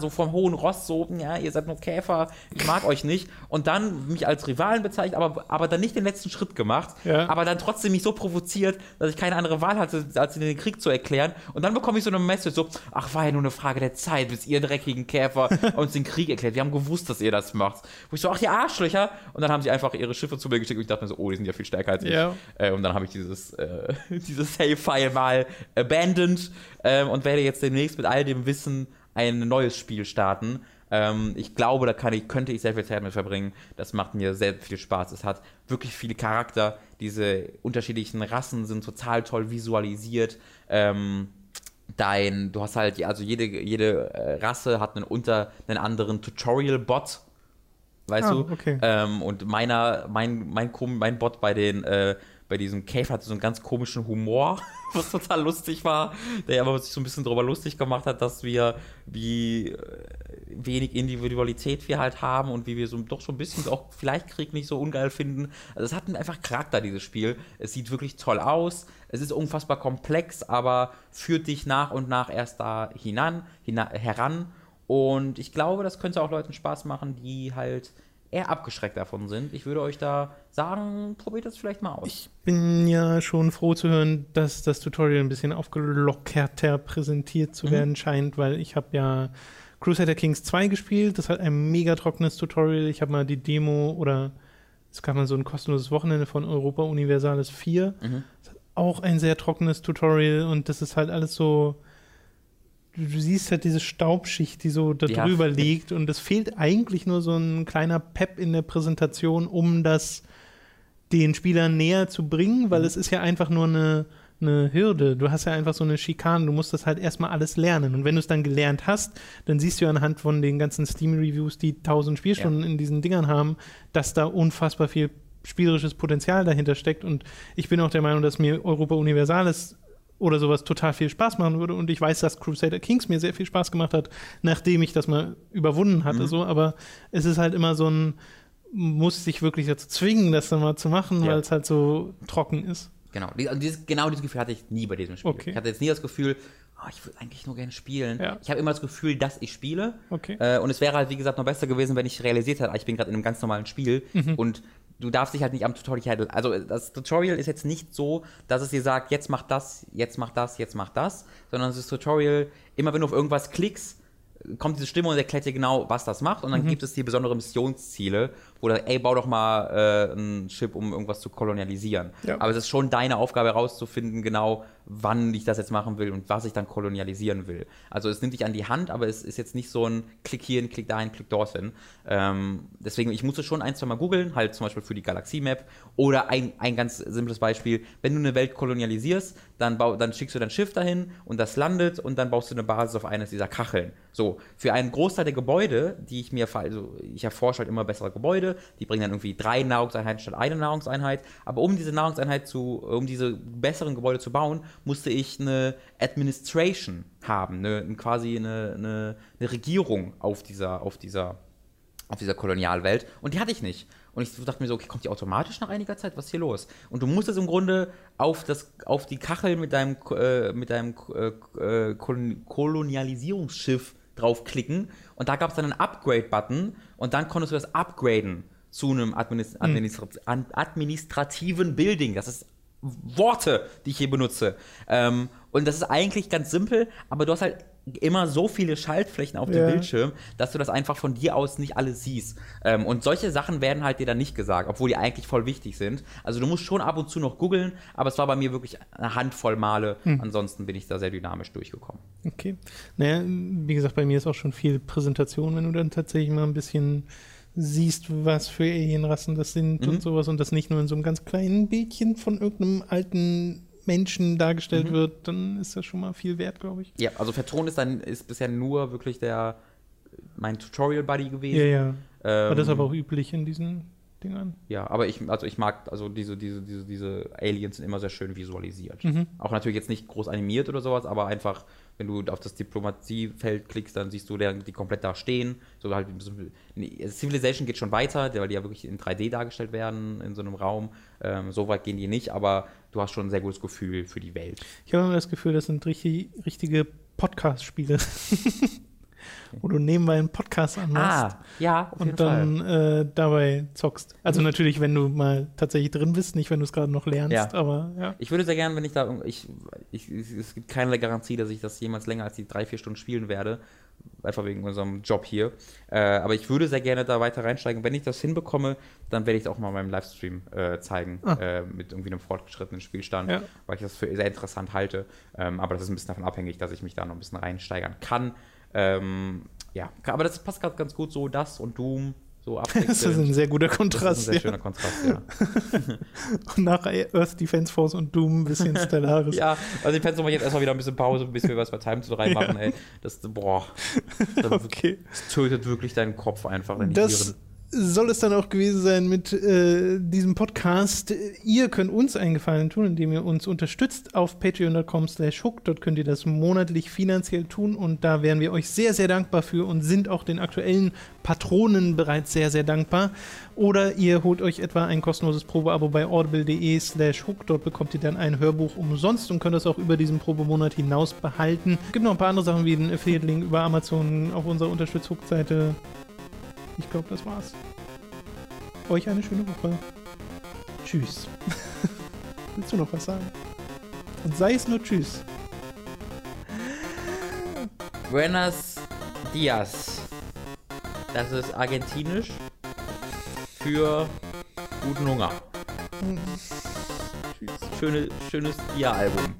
B: so vom hohen Ross, so, ja, ihr seid nur Käfer, ich mag euch nicht. Und dann mich als Rivalen bezeichnet, aber, aber dann nicht den letzten Schritt gemacht, ja. aber dann trotzdem mich so provoziert, dass ich keine andere Wahl hatte, als den Krieg zu erklären. Und dann bekomme ich so eine Message, so, ach, war ja nur eine Frage der Zeit, bis ihr dreckigen Käfer uns den Krieg erklärt. Wir haben gewusst, dass ihr das macht. Wo ich so, ach, ihr Arschlöcher. Und dann haben sie einfach ihre Schiffe zu mir geschickt und ich dachte mir so, oh, die sind ja viel stärker als ich. Ja. Äh, und dann habe ich dieses, äh, dieses Save-File mal abandoned ähm, und werde jetzt demnächst mit all dem Wissen ein neues Spiel starten. Ähm, ich glaube, da kann ich, könnte ich sehr viel Zeit mit verbringen. Das macht mir sehr viel Spaß. Es hat wirklich viele Charakter. Diese unterschiedlichen Rassen sind total toll visualisiert. Ähm, dein, du hast halt, also jede, jede äh, Rasse hat einen unter einen anderen Tutorial-Bot. Weißt ah, du? Okay. Ähm, und meiner, mein, mein, mein Bot bei den äh, bei diesem Cave hatte so einen ganz komischen Humor, was total lustig war, der aber sich so ein bisschen darüber lustig gemacht hat, dass wir wie äh, wenig Individualität wir halt haben und wie wir so doch so ein bisschen auch vielleicht Krieg nicht so ungeil finden. Also es hat einfach Charakter, dieses Spiel. Es sieht wirklich toll aus. Es ist unfassbar komplex, aber führt dich nach und nach erst da hinan, hina, heran. Und ich glaube, das könnte auch Leuten Spaß machen, die halt eher abgeschreckt davon sind. Ich würde euch da sagen, probiert das vielleicht mal aus.
A: Ich bin ja schon froh zu hören, dass das Tutorial ein bisschen aufgelockerter präsentiert zu mhm. werden scheint, weil ich habe ja Crusader Kings 2 gespielt. Das hat ein mega trockenes Tutorial. Ich habe mal die Demo oder es gab mal so ein kostenloses Wochenende von Europa Universalis 4. Mhm. Das hat auch ein sehr trockenes Tutorial und das ist halt alles so du siehst halt diese Staubschicht, die so da drüber ja. liegt und es fehlt eigentlich nur so ein kleiner Pep in der Präsentation, um das den Spielern näher zu bringen, weil mhm. es ist ja einfach nur eine, eine Hürde. Du hast ja einfach so eine Schikane, du musst das halt erstmal alles lernen. Und wenn du es dann gelernt hast, dann siehst du ja anhand von den ganzen Steam-Reviews, die 1000 Spielstunden ja. in diesen Dingern haben, dass da unfassbar viel spielerisches Potenzial dahinter steckt. Und ich bin auch der Meinung, dass mir Europa Universalis oder sowas total viel Spaß machen würde. Und ich weiß, dass Crusader Kings mir sehr viel Spaß gemacht hat, nachdem ich das mal überwunden hatte. Mhm. So, aber es ist halt immer so ein, muss sich wirklich dazu zwingen, das dann mal zu machen, ja. weil es halt so trocken ist.
B: Genau, dieses, genau dieses Gefühl hatte ich nie bei diesem Spiel.
A: Okay.
B: Ich hatte jetzt nie das Gefühl, oh, ich würde eigentlich nur gerne spielen.
A: Ja.
B: Ich habe immer das Gefühl, dass ich spiele.
A: Okay.
B: Äh, und es wäre halt, wie gesagt, noch besser gewesen, wenn ich realisiert hätte, ah, ich bin gerade in einem ganz normalen Spiel
A: Mhm.
B: und du darfst dich halt nicht am Tutorial, also das Tutorial ist jetzt nicht so, dass es dir sagt, jetzt mach das, jetzt mach das, jetzt mach das, sondern das Tutorial, immer wenn du auf irgendwas klickst, kommt diese Stimme und erklärt dir genau, was das macht. Und dann gibt es die besondere Missionsziele, wo da, ey, bau doch mal äh, ein Chip, um irgendwas zu kolonialisieren.
A: Ja.
B: Aber es ist schon deine Aufgabe herauszufinden, genau, wann ich das jetzt machen will und was ich dann kolonialisieren will. Also es nimmt dich an die Hand, aber es ist jetzt nicht so ein Klick hierhin, Klick dahin, Klick dorthin. Ähm, deswegen, ich musste schon ein, zwei Mal googeln, halt zum Beispiel für die Galaxie-Map. Oder ein, ein ganz simples Beispiel, wenn du eine Welt kolonialisierst, dann, bau, dann schickst du dein Schiff dahin und das landet und dann baust du eine Basis auf eines dieser Kacheln. So, für einen Großteil der Gebäude, die ich mir, also ich erforsche halt immer bessere Gebäude, die bringen dann irgendwie drei Nahrungseinheiten statt eine Nahrungseinheit. Aber um diese Nahrungseinheit zu, um diese besseren Gebäude zu bauen, musste ich eine Administration haben, eine, quasi eine, eine, eine Regierung auf dieser, auf dieser, auf dieser Kolonialwelt. Und die hatte ich nicht. Und ich dachte mir so, okay, kommt die automatisch nach einiger Zeit? Was ist hier los? Und du musstest im Grunde auf, das, auf die Kachel mit deinem, äh, mit deinem äh, äh, Kolon Kolonialisierungsschiff draufklicken. Und da gab es dann einen Upgrade-Button. Und dann konntest du das upgraden zu einem Administ Administra an- administrativen Building. Das ist Worte, die ich hier benutze. Ähm, und das ist eigentlich ganz simpel, aber du hast halt immer so viele Schaltflächen auf dem
A: Ja.
B: Bildschirm, dass du das einfach von dir aus nicht alles siehst. Ähm, und solche Sachen werden halt dir dann nicht gesagt, obwohl die eigentlich voll wichtig sind. Also du musst schon ab und zu noch googeln, aber es war bei mir wirklich eine Handvoll Male. Ansonsten bin ich da sehr dynamisch durchgekommen.
A: Okay. Naja, wie gesagt, bei mir ist auch schon viel Präsentation, wenn du dann tatsächlich mal ein bisschen siehst, was für Alienrassen das sind
B: Mhm.
A: und sowas und das nicht nur in so einem ganz kleinen Bildchen von irgendeinem alten Menschen dargestellt
B: Mhm.
A: wird, dann ist das schon mal viel wert, glaube ich.
B: Ja, also Vertron ist dann ist bisher nur wirklich der mein Tutorial Buddy gewesen.
A: Ja, ja.
B: Ähm,
A: Aber das ist aber auch üblich in diesen Dingern.
B: Ja, aber ich, also ich mag, also diese, diese, diese, diese Aliens sind immer sehr schön visualisiert. Auch natürlich jetzt nicht groß animiert oder sowas, aber einfach, wenn du auf das Diplomatiefeld klickst, dann siehst du die komplett da stehen. So halt, nee, Civilization geht schon weiter, weil die ja wirklich in 3D dargestellt werden in so einem Raum. Ähm, so weit gehen die nicht, aber du hast schon ein sehr gutes Gefühl für die Welt.
A: Ich habe immer das Gefühl, das sind richtig, richtige Podcast-Spiele. Wo du nebenbei einen Podcast anmachst.
B: Ah, ja, auf jeden
A: und dann äh, dabei zockst. Also natürlich, wenn du mal tatsächlich drin bist, nicht wenn du es gerade noch lernst,
B: Ja.
A: aber ja.
B: Ich würde sehr gerne, wenn ich da, ich, ich, es gibt keine Garantie, dass ich das jemals länger als die drei, vier Stunden spielen werde. Einfach wegen unserem Job hier. Äh, aber ich würde sehr gerne da weiter reinsteigen. Wenn ich das hinbekomme, dann werde ich es auch mal in meinem Livestream äh, zeigen.
A: Ah.
B: Äh, mit irgendwie einem fortgeschrittenen Spielstand,
A: Ja.
B: weil ich das für sehr interessant halte. Ähm, aber das ist ein bisschen davon abhängig, dass ich mich da noch ein bisschen reinsteigern kann. Ähm, ja, aber das passt gerade ganz gut so, das und Doom. So
A: Das ist ein sehr guter
B: Das ist
A: Kontrast.
B: ein sehr
A: ja.
B: schöner Kontrast, ja.
A: Und nach Earth Defense Force und Doom ein bisschen Stellaris.
B: Ja, also ich fände es jetzt erstmal wieder ein bisschen Pause, bis wir was bei Time to 3 machen, ey. Das, boah, das,
A: Okay.
B: das tötet wirklich deinen Kopf einfach. Deine
A: Das. Soll es dann auch gewesen sein mit äh, diesem Podcast. Ihr könnt uns einen Gefallen tun, indem ihr uns unterstützt auf patreon.com slash hook. Dort könnt ihr das monatlich finanziell tun und da wären wir euch sehr, sehr dankbar für und sind auch den aktuellen Patronen bereits sehr, sehr dankbar. Oder ihr holt euch etwa ein kostenloses Probeabo bei audible.de slash hook. Dort bekommt ihr dann ein Hörbuch umsonst und könnt das auch über diesen Probemonat hinaus behalten. Es gibt noch ein paar andere Sachen wie den Affiliate-Link über Amazon auf unserer Unterstütz-Hook-Seite. Ich glaube, das war's. Euch eine schöne Woche. Tschüss. Willst du noch was sagen? Und sei es nur Tschüss.
B: Buenos Dias. Das ist argentinisch für guten Hunger.
A: Tschüss.
B: Schöne, schönes Dia-Album.